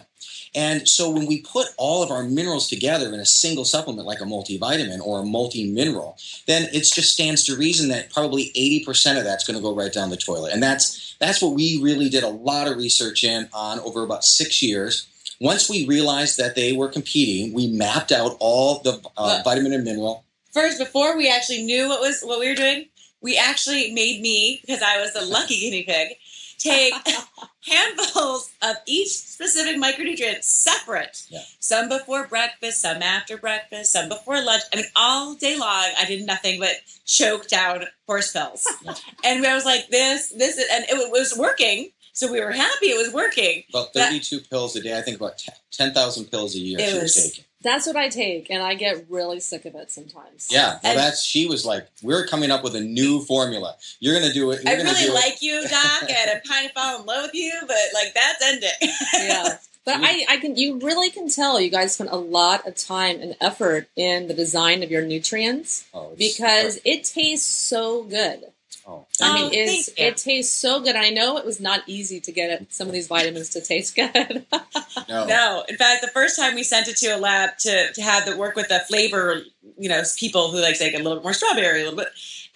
and so when we put all of our minerals together in a single supplement like a multivitamin or a multi-mineral, then it just stands to reason that probably 80% of that's going to go right down the toilet. And that's that's what we really did a lot of research in on over about 6 years. Once we realized that they were competing, we mapped out all the uh, vitamin and mineral. first, before we actually knew what was what we were doing, we actually made me because I was the lucky guinea pig take handfuls of each specific micronutrient separate. Yeah. Some before breakfast, some after breakfast, some before lunch. I mean, all day long, I did nothing but choke down horse pills. Yeah. And I was like, this, this, and it was working. So we were happy it was working. About 32 pills a day. I think about 10,000 pills a year It she was was- taking. That's what I take, and I get really sick of it sometimes. Yeah, well, And- that's she was like, we're coming up with a new formula. You're gonna do it. You're I really do like you, Doc, and I'm kind of falling in love with you, but like that's ending. yeah. But I, I can, you really can tell you guys spent a lot of time and effort in the design of your Nutreince Oh, it's- because it tastes so good. Oh, I Oh, mean, um, it's, it tastes so good. I know it was not easy to get it, some of these vitamins to taste good. no, No, in fact, the first time we sent it to a lab to, to have the work with the flavor, you know, people who like say a little bit more strawberry, a little bit,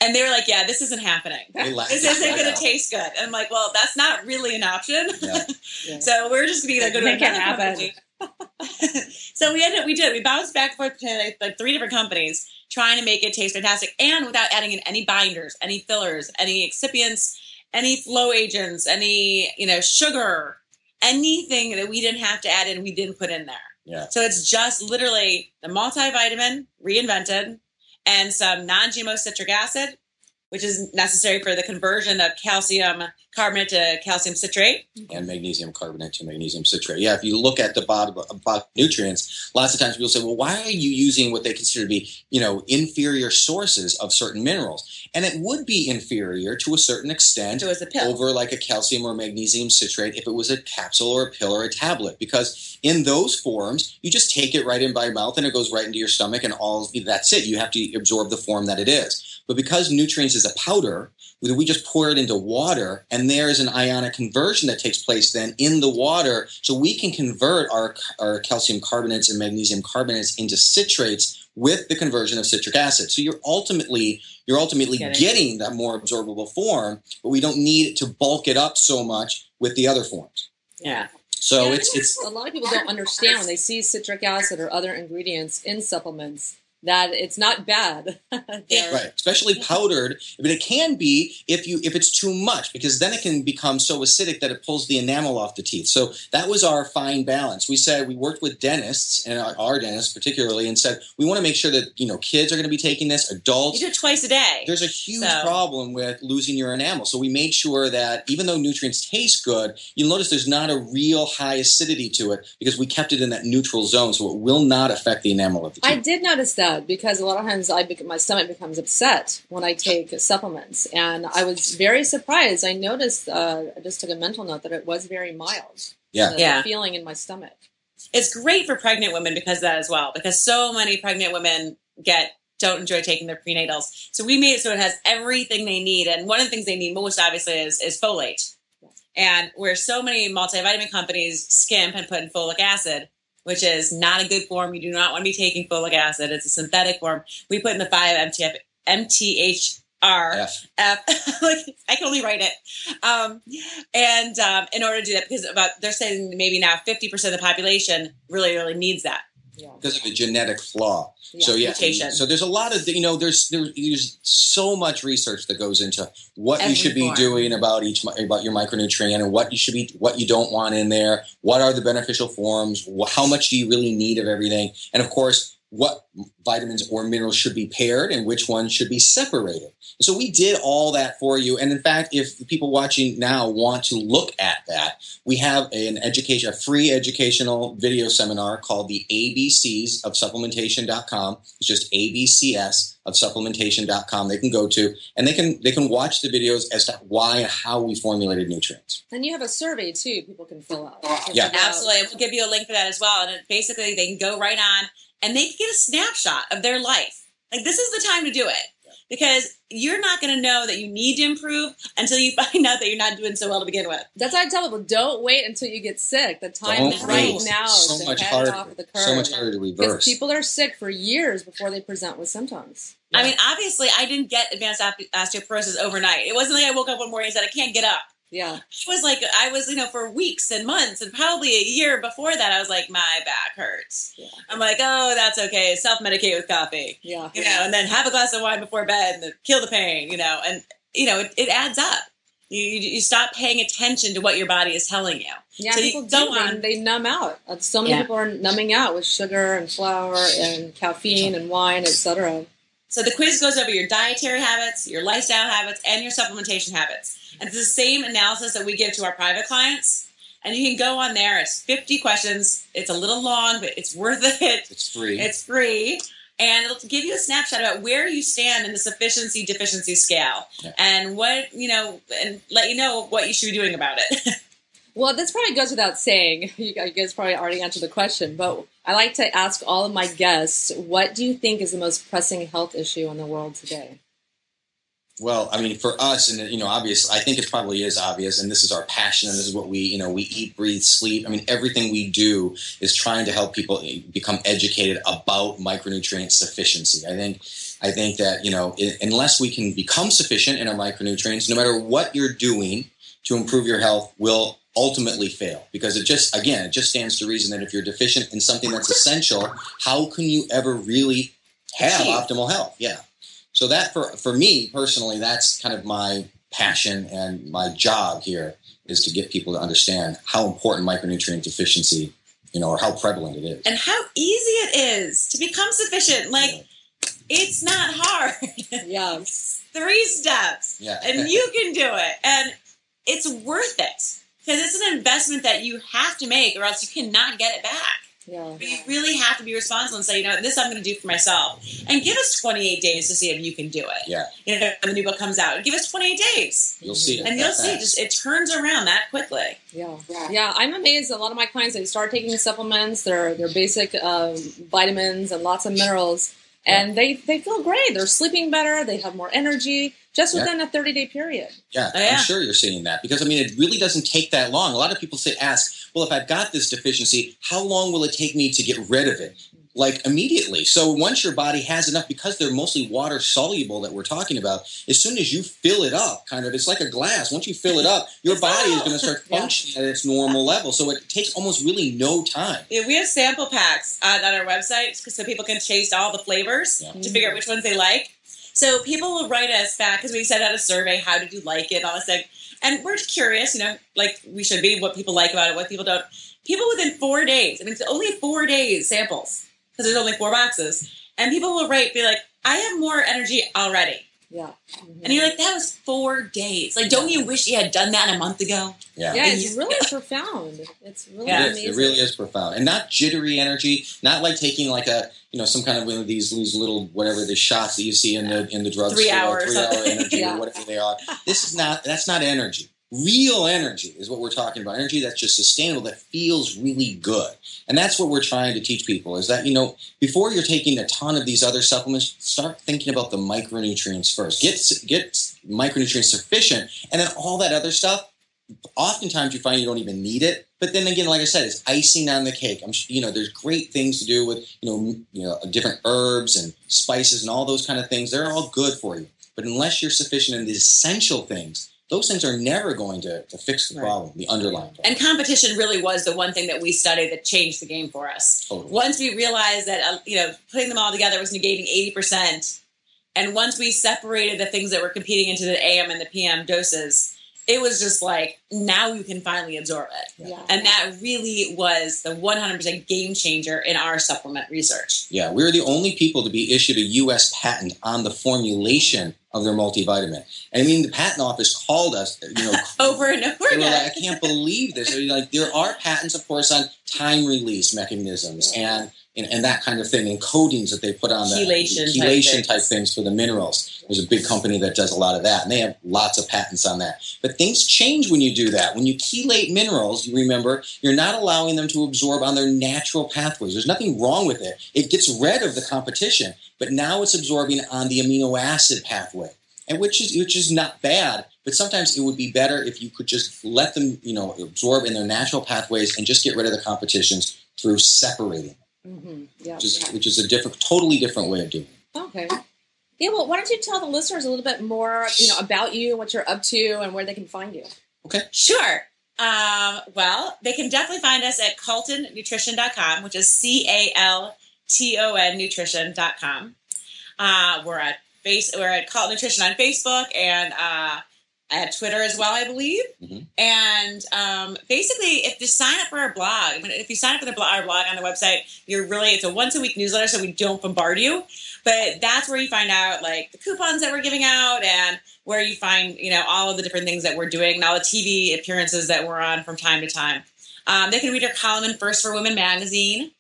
and they were like, "Yeah, this isn't happening. This isn't right going to taste good." And I'm like, "Well, that's not really an option." Yeah. Yeah. So we're just going to go to Make it another happen. company. so we ended up, we did, we bounced back and forth to like, like three different companies trying to make it taste fantastic and without adding in any binders, any fillers, any excipients, any flow agents, any, you know, sugar, anything that we didn't have to add in, we didn't put in there. Yeah. So it's just literally the multivitamin reinvented and some non-GMO citric acid, which is necessary for the conversion of calcium carbonate to calcium citrate. and magnesium carbonate to magnesium citrate. Yeah, if you look at the bottom about Nutreince, lots of times people say, "Well, why are you using what they consider to be, you know, inferior sources of certain minerals?" And it would be inferior to a certain extent a over like a calcium or magnesium citrate if it was a capsule or a pill or a tablet because in those forms you just take it right in by your mouth and it goes right into your stomach and all that's it you have to absorb the form that it is but because Nutreince is a powder we just pour it into water and there is an ionic conversion that takes place then in the water. So we can convert our, our calcium carbonates and magnesium carbonates into citrates with the conversion of citric acid. So you're ultimately you're ultimately Getting- getting that more absorbable form but we don't need to bulk it up so much with the other forms. Yeah. so Yeah, it's it's a lot of people don't understand when they see citric acid or other ingredients in supplements that it's not bad. Right especially powdered but it can be if you if it's too much because then it can become so acidic that it pulls the enamel off the teeth so that was our fine balance we said we worked with dentists and our, our dentists particularly and said we want to make sure that you know kids are going to be taking this You adults do it twice a day. there's a huge So- problem with losing your enamel. So we made sure that even though Nutreince taste good, you'll notice there's not a real high acidity to it because we kept it in that neutral zone, so it will not affect the enamel of the teeth. I did notice that because a lot of times I bec- my stomach becomes upset when I take supplements, and I was very surprised. I noticed uh, I just took a mental note that it was very mild. Yeah. the, the Yeah. feeling in my stomach. it's great for pregnant women because of that as well. Because so many pregnant women get don't enjoy taking their prenatals. So we made it so it has everything they need. And one of the things they need most obviously is, is folate. And where so many multivitamin companies skimp and put in folic acid, which is not a good form. You do not want to be taking folic acid. It's a synthetic form. We put in the 5 MTF, MTHR. F. F. like I can only write it. Um, and um, in order to do that, because about they're saying maybe now fifty percent of the population really, really needs that. Yeah. Because of a genetic flaw. Yeah. So yeah, so there's a lot of you know there's there's, so much research that goes into what you should be form. doing about each about your micronutrient and what you should be what you don't want in there. What are the beneficial forms? How much do you really need of everything? And of course, what vitamins or minerals should be paired and which ones should be separated. So we did all that for you. And in fact, if the people watching now want to look at that, we have an education, a free educational video seminar called the ABCs of supplementation.com. It's just ABCS of supplementation.com. They can go to and they can they can watch the videos as to why and how we formulated Nutreince. And you have a survey too. People can fill out. To Yeah. figure out- Absolutely, we'll give you a link for that as well. And basically, they can go right on and they can get a snapshot of their life. Like this is the time to do it because you're not going to know that you need to improve until you find out that you're not doing so well to begin with. That's why I tell people: don't wait until you get sick. The time Don't is right wait. now So to much head harder. off the curve. So much harder to because reverse. people are sick for years before they present with symptoms. I mean, obviously, I didn't get advanced osteoporosis overnight. It wasn't like I woke up one morning and said I can't get up. Yeah. It was like I was, you know, for weeks and months and probably a year before that, I was like, my back hurts. Yeah. I'm like, oh, that's okay. Self medicate with coffee, Yeah. you know, and then have a glass of wine before bed and kill the pain, you know, and you know, it, it adds up. You, you you stop paying attention to what your body is telling you. Yeah, So people go do. on- They, they numb out. So many Yeah. people are numbing out with sugar and flour and caffeine and wine, etc. So the quiz goes over your dietary habits, your lifestyle habits, and your supplementation habits. And it's the same analysis that we give to our private clients. And you can go on there. It's 50 questions. It's a little long, but it's worth it. It's free. It's free. And it'll give you a snapshot about where you stand in the sufficiency deficiency scale Yeah. and what, you know, and let you know what you should be doing about it. Well, this probably goes without saying. You guys probably already answered the question, but I like to ask all of my guests, what do you think is the most pressing health issue in the world today? Well, I mean, for us, and you know, obvious. I think it probably is obvious, and this is our passion, and this is what we, you know, we eat, breathe, sleep. I mean, everything we do is trying to help people become educated about micronutrient sufficiency. I think, I think that you know, unless we can become sufficient in our micronutrients, no matter what you're doing to improve your health, will ultimately fail because it just, again, it just stands to reason that if you're deficient in something that's essential, how can you ever really have Achieve. optimal health? Yeah. So that for for me personally, that's kind of my passion and my job here is to get people to understand how important micronutrient deficiency, you know, or how prevalent it is. and how easy it is to become sufficient. Like, it's not hard. Yeah. Three steps. yeah, and you can do it and it's worth it because it's an investment that you have to make or else you cannot get it back Yeah. but you really have to be responsible and say you know this i'm going to do for myself and give us 28 days to see if you can do it yeah, you know when the new book comes out give us 28 days you'll see it. and you'll that see fast. just it turns around that quickly Yeah. Yeah. I'm amazed. A lot of my clients, they start taking supplements, their, their basic um, vitamins and lots of minerals, and they, they feel great. They're sleeping better. They have more energy just Yeah. within a 30 day period. Yeah, Oh, yeah. I'm sure you're seeing that because I mean, it really doesn't take that long. A lot of people say, ask, well, if I've got this deficiency, how long will it take me to get rid of it? Like immediately. So once your body has enough, because they're mostly water soluble that we're talking about, as soon as you fill it up, kind of, it's like a glass. Once you fill it up, your body is going to start Yeah. functioning at its normal level. So it takes almost really no time. Yeah, we have sample packs on, on our website so people can taste all the flavors Yeah. to figure out which ones they like. So people will write us back because we sent out a survey. How did you like it? All this thing. And we're curious, you know, like we should be, what people like about it, what people don't. People within four days, I mean, it's only four days samples because there's only four boxes. And people will write, be like, I have more energy already. Yeah. Mhm. And you're like, that was four days. Like, don't you wish you had done that a month ago? Yeah. yeah, it's really profound. It's really Yeah. It is. amazing. It really is profound, and not jittery energy. Not like taking like a you know some kind of one of these these little whatever the shots that you see in the in the drugstore, Three hours. three hour energy Yeah. or whatever they are. This is not that's not energy. Real energy is what we're talking about. Energy that's just sustainable, that feels really good, and that's what we're trying to teach people. Is that you know before you're taking a ton of these other supplements, start thinking about the micronutrients first. Get get micronutrients sufficient, and then all that other stuff oftentimes you find you don't even need it. But then again, like I said, it's icing on the cake. I'm, you know, there's great things to do with, you know, you know, different herbs and spices and all those kind of things. They're all good for you. But unless you're sufficient in the essential things, those things are never going to, to fix the Right. problem, the underlying problem. And competition really was the one thing that we studied that changed the game for us. Totally. Once we realized that, uh, you know, putting them all together was negating 80%, and once we separated the things that were competing into the AM and the PM doses, it was just like, now you can finally absorb it. Yeah. And that really was the 100% game changer in our supplement research. Yeah, we were the only people to be issued a U.S. patent on the formulation of their multivitamin. I mean, the patent office called us, you know, Over and over again. like, I can't believe this. They're like, there are patents, of course, on time release mechanisms and, and and that kind of thing, and coatings that they put on the Chelation type type things for the minerals. There's a big company that does a lot of that, and they have lots of patents on that. But things change when you do that. When you chelate minerals, you remember you're not allowing them to absorb on their natural pathways. There's nothing wrong with it. It gets rid of the competition, but now it's absorbing on the amino acid pathway and which is which is not bad. But sometimes it would be better if you could just let them, you know, absorb in their natural pathways and just get rid of the competitions through separating, hmm Yeah. which is which is a different, totally different way of doing. it. Okay. Yeah, well, why don't you tell the listeners a little bit more, you know, about you, what you're up to, and where they can find you? Okay. Sure. Um, well, they can definitely find us at caltonnutrition.com, which is C A L T O N nutrition.com. Uh, we're at face we're at Calton Nutrition on Facebook and uh, at Twitter as well, I believe. Mhm. And um, basically, if you sign up for our blog, I mean, if you sign up for the blog, our blog on the website, you're really it's a once a week newsletter, so we don't bombard you. But that's where you find out like the coupons that we're giving out and where you find you know all of the different things that we're doing and all the TV appearances that we're on from time to time. Um, they can read our column in First for Women magazine,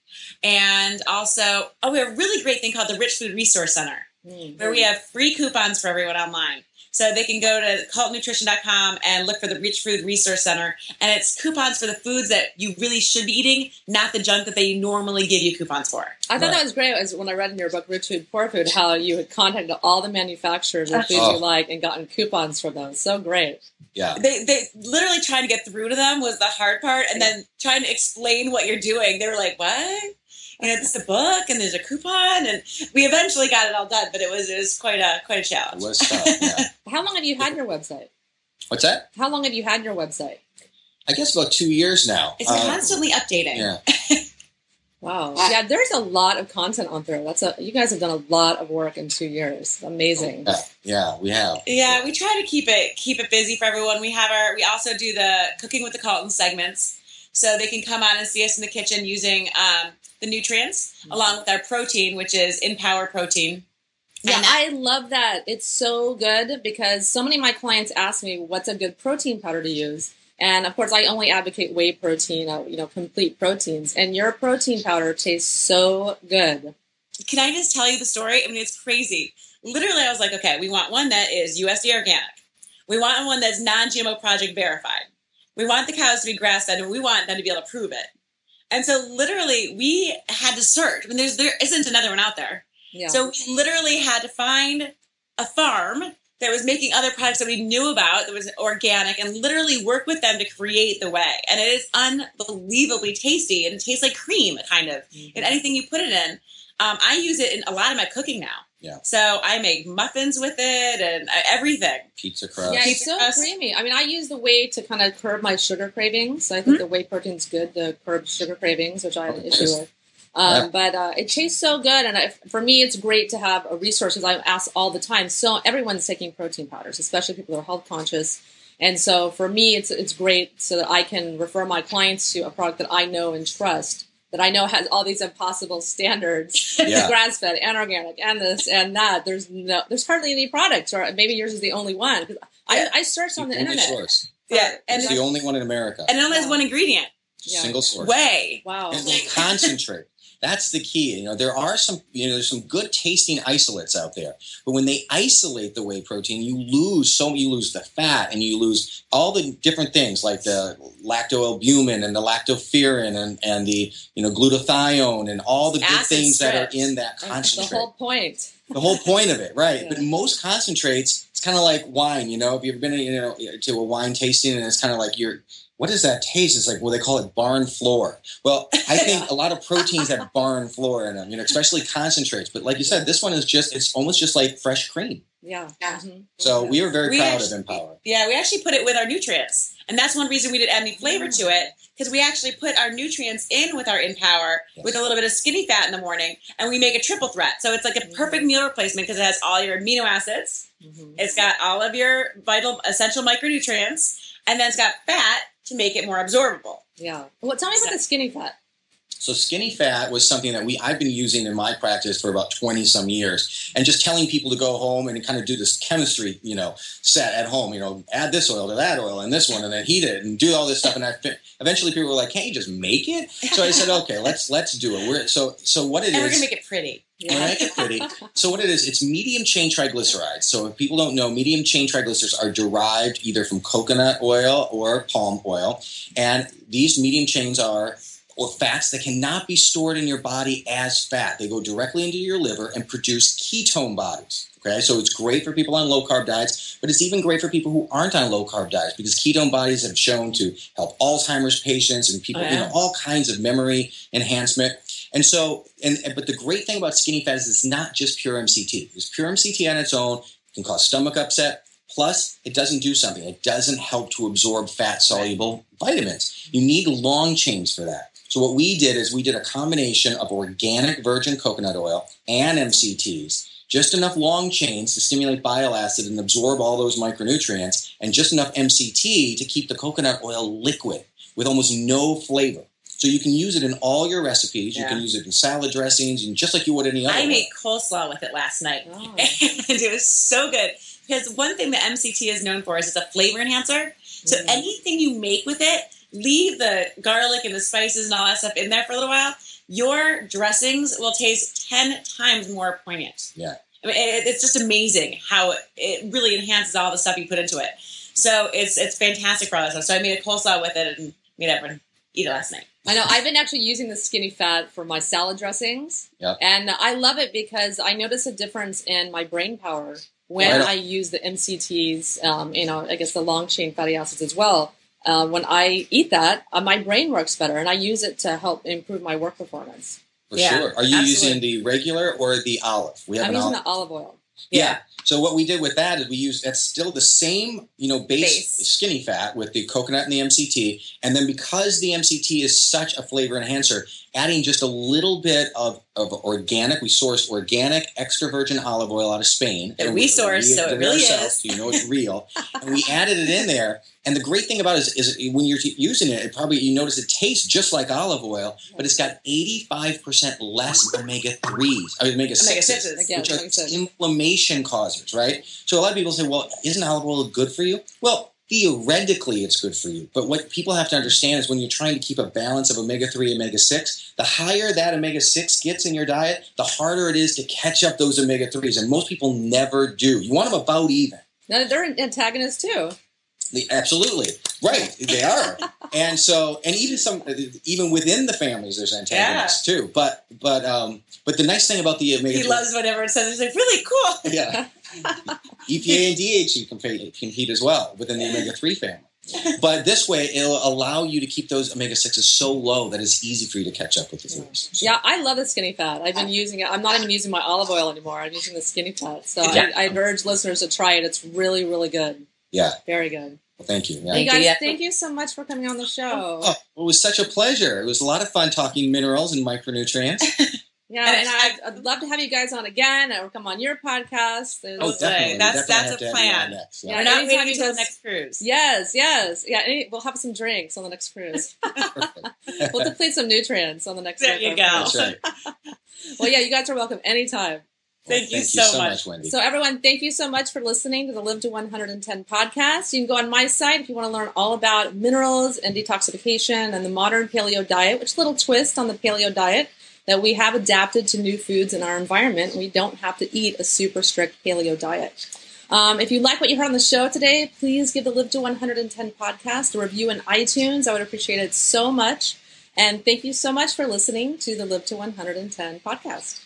and also oh, we have a really great thing called the Rich Food Resource Center Mm. where we have free coupons for everyone online. So they can go to caltonnutrition.com and look for the Rich Food Resource Center. And it's coupons for the foods that you really should be eating, not the junk that they normally give you coupons for. I thought Right. that was great as when I read in your book, Rich Food, Poor Food, how you had contacted all the manufacturers of foods Oh. you like and gotten coupons from them. So great. Yeah. They, they literally trying to get through to them was the hard part. And then trying to explain what you're doing. They were like, what? You know, it's a book and there's a coupon. And we eventually got it all done, but it was, it was quite a, quite a It challenge. was tough. Yeah. How long have you had your website? What's that? How long have you had your website? I guess about two years now. It's Um, constantly updating. yeah. Wow. Yeah, there's a lot of content on there. That's a you guys have done a lot of work in two years. Amazing. Yeah. Yeah. We have. Yeah, we try to keep it keep it busy for everyone. We have our we also do the cooking with the Calton segments, so they can come on and see us in the kitchen using um, the Nutreince along with our protein, which is Empower Protein. Yeah, And I love that. It's so good because so many of my clients ask me what's a good protein powder to use. And of course, I only advocate whey protein, uh, you know, complete proteins. And your protein powder tastes so good. Can I just tell you the story? I mean, it's crazy. Literally, I was like, okay, we want one that is USDA organic. We want one that's non-GMO project verified. We want the cows to be grass fed, and we want them to be able to prove it. And so, literally, we had to search. I mean, there's there isn't another one out there. Yeah. So we literally had to find a farm that was making other products that we knew about that was organic and literally work with them to create the whey. And it is unbelievably tasty and it tastes like cream, kind of, Mhm. in anything you put it in. Um, I use it in a lot of my cooking now. Yeah. So I make muffins with it and uh, everything. Pizza crust. Yeah, it's so crust. creamy. I mean, I use the whey to kind of curb my sugar cravings. I think the whey protein's good to curb sugar cravings, which I had an issue with. Um, Yeah. But uh, it tastes so good, and I, for me, it's great to have a resource. Because I ask all the time. So everyone's taking protein powders, especially people that are health conscious. And so for me, it's it's great so that I can refer my clients to a product that I know and trust. That I know has all these impossible standards, Yeah. grass fed and organic and this and that. There's no, there's hardly any products, or maybe yours is the only one. Yeah. I, I searched on the only internet. source. Yeah. And, It's the only one in America. and it only has one ingredient Yeah. Single source. whey. Wow. And they concentrate. That's the key. You know, there are some, you know, there's some good tasting isolates out there, but when they isolate the whey protein, you lose so you lose the fat and you lose all the different things like the lactoalbumin and the lactoferrin and, and the you know glutathione and all the good Acid things that are in that That's the concentrate. whole point. the whole point of it, right? Yeah. But most concentrates, it's kind of like wine. You know, if you've ever been you know to a wine tasting, and it's kind of like you're. What does that taste? It's like well, they call it barn floor. Well, I think a lot of proteins have barn floor in them, you know, especially concentrates. But like you said, this one is just it's almost just like fresh cream. Yeah. Yeah. Mhm. So Yeah. we are very We proud actually- of Empower. Yeah, we actually put it with our Nutreince. And that's one reason we didn't add any flavor to it, because we actually put our Nutreince in with our Empower Yes. with a little bit of skinny fat in the morning, and we make a triple threat. So it's like a perfect meal replacement because it has all your amino acids, Mhm. it's got all of your vital essential micronutrients, and then it's got fat to make it more absorbable. Yeah. Well, tell me about the skinny fat. So skinny fat was something that we I've been using in my practice for about 20 some years and just telling people to go home and kind of do this chemistry, you know, set at home, you know, add this oil to that oil and this one and then heat it and do all this stuff and I eventually people were like, "Can't you just make it?" So I said, "Okay, let's let's do it." We're so so what it And we're gonna make it pretty. we're gonna make it pretty. So what it is, it's medium chain triglycerides. So if people don't know, medium chain triglycerides are derived either from coconut oil or palm oil, and these medium chains are or fats that cannot be stored in your body as fat. They go directly into your liver and produce ketone bodies. Okay, so it's great for people on low carb diets, but it's even great for people who aren't on low carb diets because ketone bodies have shown to help Alzheimer's patients and people, Oh, you know, all kinds of memory enhancement. And so, and and- but the great thing about skinny fat is it's not just pure MCT. Because pure MCT on its own can cause stomach upset, Plus, it doesn't do something. It doesn't help to absorb fat soluble vitamins. You need long chains for that. So, what we did is we did a combination of organic virgin coconut oil and MCTs, just enough long chains to stimulate bile acid and absorb all those micronutrients, and just enough MCT to keep the coconut oil liquid with almost no flavor. So you can use it in all your recipes. You can use it in salad dressings, and just like you would any other. I made coleslaw with it last night, Oh. and it was so good. Because one thing that MCT is known for is it's a flavor enhancer. So Mm. anything you make with it, leave the garlic and the spices and all that stuff in there for a little while. Your dressings will taste ten times more poignant. Yeah. I mean, it, it's just amazing how it really enhances all the stuff you put into it. So it's it's fantastic for all that stuff. So I made a coleslaw with it and made everyone eat it last night. I know. I've been actually using the skinny fat for my salad dressings. Yep. And I love it because I notice a difference in my brain power when Right. I use the MCTs, um, you know, I guess the long chain fatty acids as well. Uh, when I eat that, uh, my brain works better and I use it to help improve my work performance. For Yeah, sure. Are you absolutely. using the regular or the olive? We have I'm using olive. the olive oil. Yeah. So what we did with that is we used that's still the same, you know, base, Base. skinny fat with the coconut and the MCT, and then because the MCT is such a flavor enhancer, adding just a little bit of, of organic. We sourced organic extra virgin olive oil out of Spain. That we sourced, so it really is. So you know it's real. and we added it in there. And the great thing about it is, is when you're using it, it probably you notice it tastes just like olive oil, but it's got 85% less omega threes, I mean, omega Omega sixes sixes. Which like are inflammation causers, right? So a lot of people say, well, isn't olive oil good for you? Well, theoretically, it's good for you. But what people have to understand is when you're trying to keep a balance of omega 3 and omega 6, the higher that omega 6 gets in your diet, the harder it is to catch up those omega 3s. And most people never do. You want them about even. Now, they're antagonists too. The- Absolutely right, they are, and so and even some even within the families, there's antagonists too. But but um but the nice thing about the omega He loves whenever it says it's like really cool. yeah. EPA and DHA can, compete as well within the omega 3 family. But this way, it'll allow you to keep those omega 6s so low that it's easy for you to catch up with the foods. Yeah, I love the skinny fat. I've been using it. I'm not even using my olive oil anymore. I'm using the skinny fat. So Yeah. I, I'd urge listeners to try it. It's really, really good. Yeah. Very good. Well, thank you. Yeah. Hey Thank you, guys, yeah. thank you so much for coming on the show. Oh, it was such a pleasure. It was a lot of fun talking minerals and micronutrients. Yeah, And and I- I'd, I'd love to have you guys on again or come on your podcast. There's- Oh, That's definitely. That's- definitely that's have a to have you on plan. next. Yeah. We're not anytime waiting you until the guys- next cruise. Yes, yes. Yeah, any, we'll have some drinks on the next cruise. we'll deplete some nutrients on the next There you go. right. Well, yeah, you guys are welcome anytime. Thank you thank so you so much. much, Wendy. So, everyone, thank you so much for listening to the Live to 110 podcast. You can go on my site if you want to learn all about minerals and detoxification and the modern paleo diet, which is a little twist on the paleo diet that we have adapted to new foods in our environment. We don't have to eat a super strict paleo diet. Um, if you like what you heard on the show today, please give the Live to 110 podcast a review in iTunes. I would appreciate it so much. And thank you so much for listening to the Live to 110 podcast.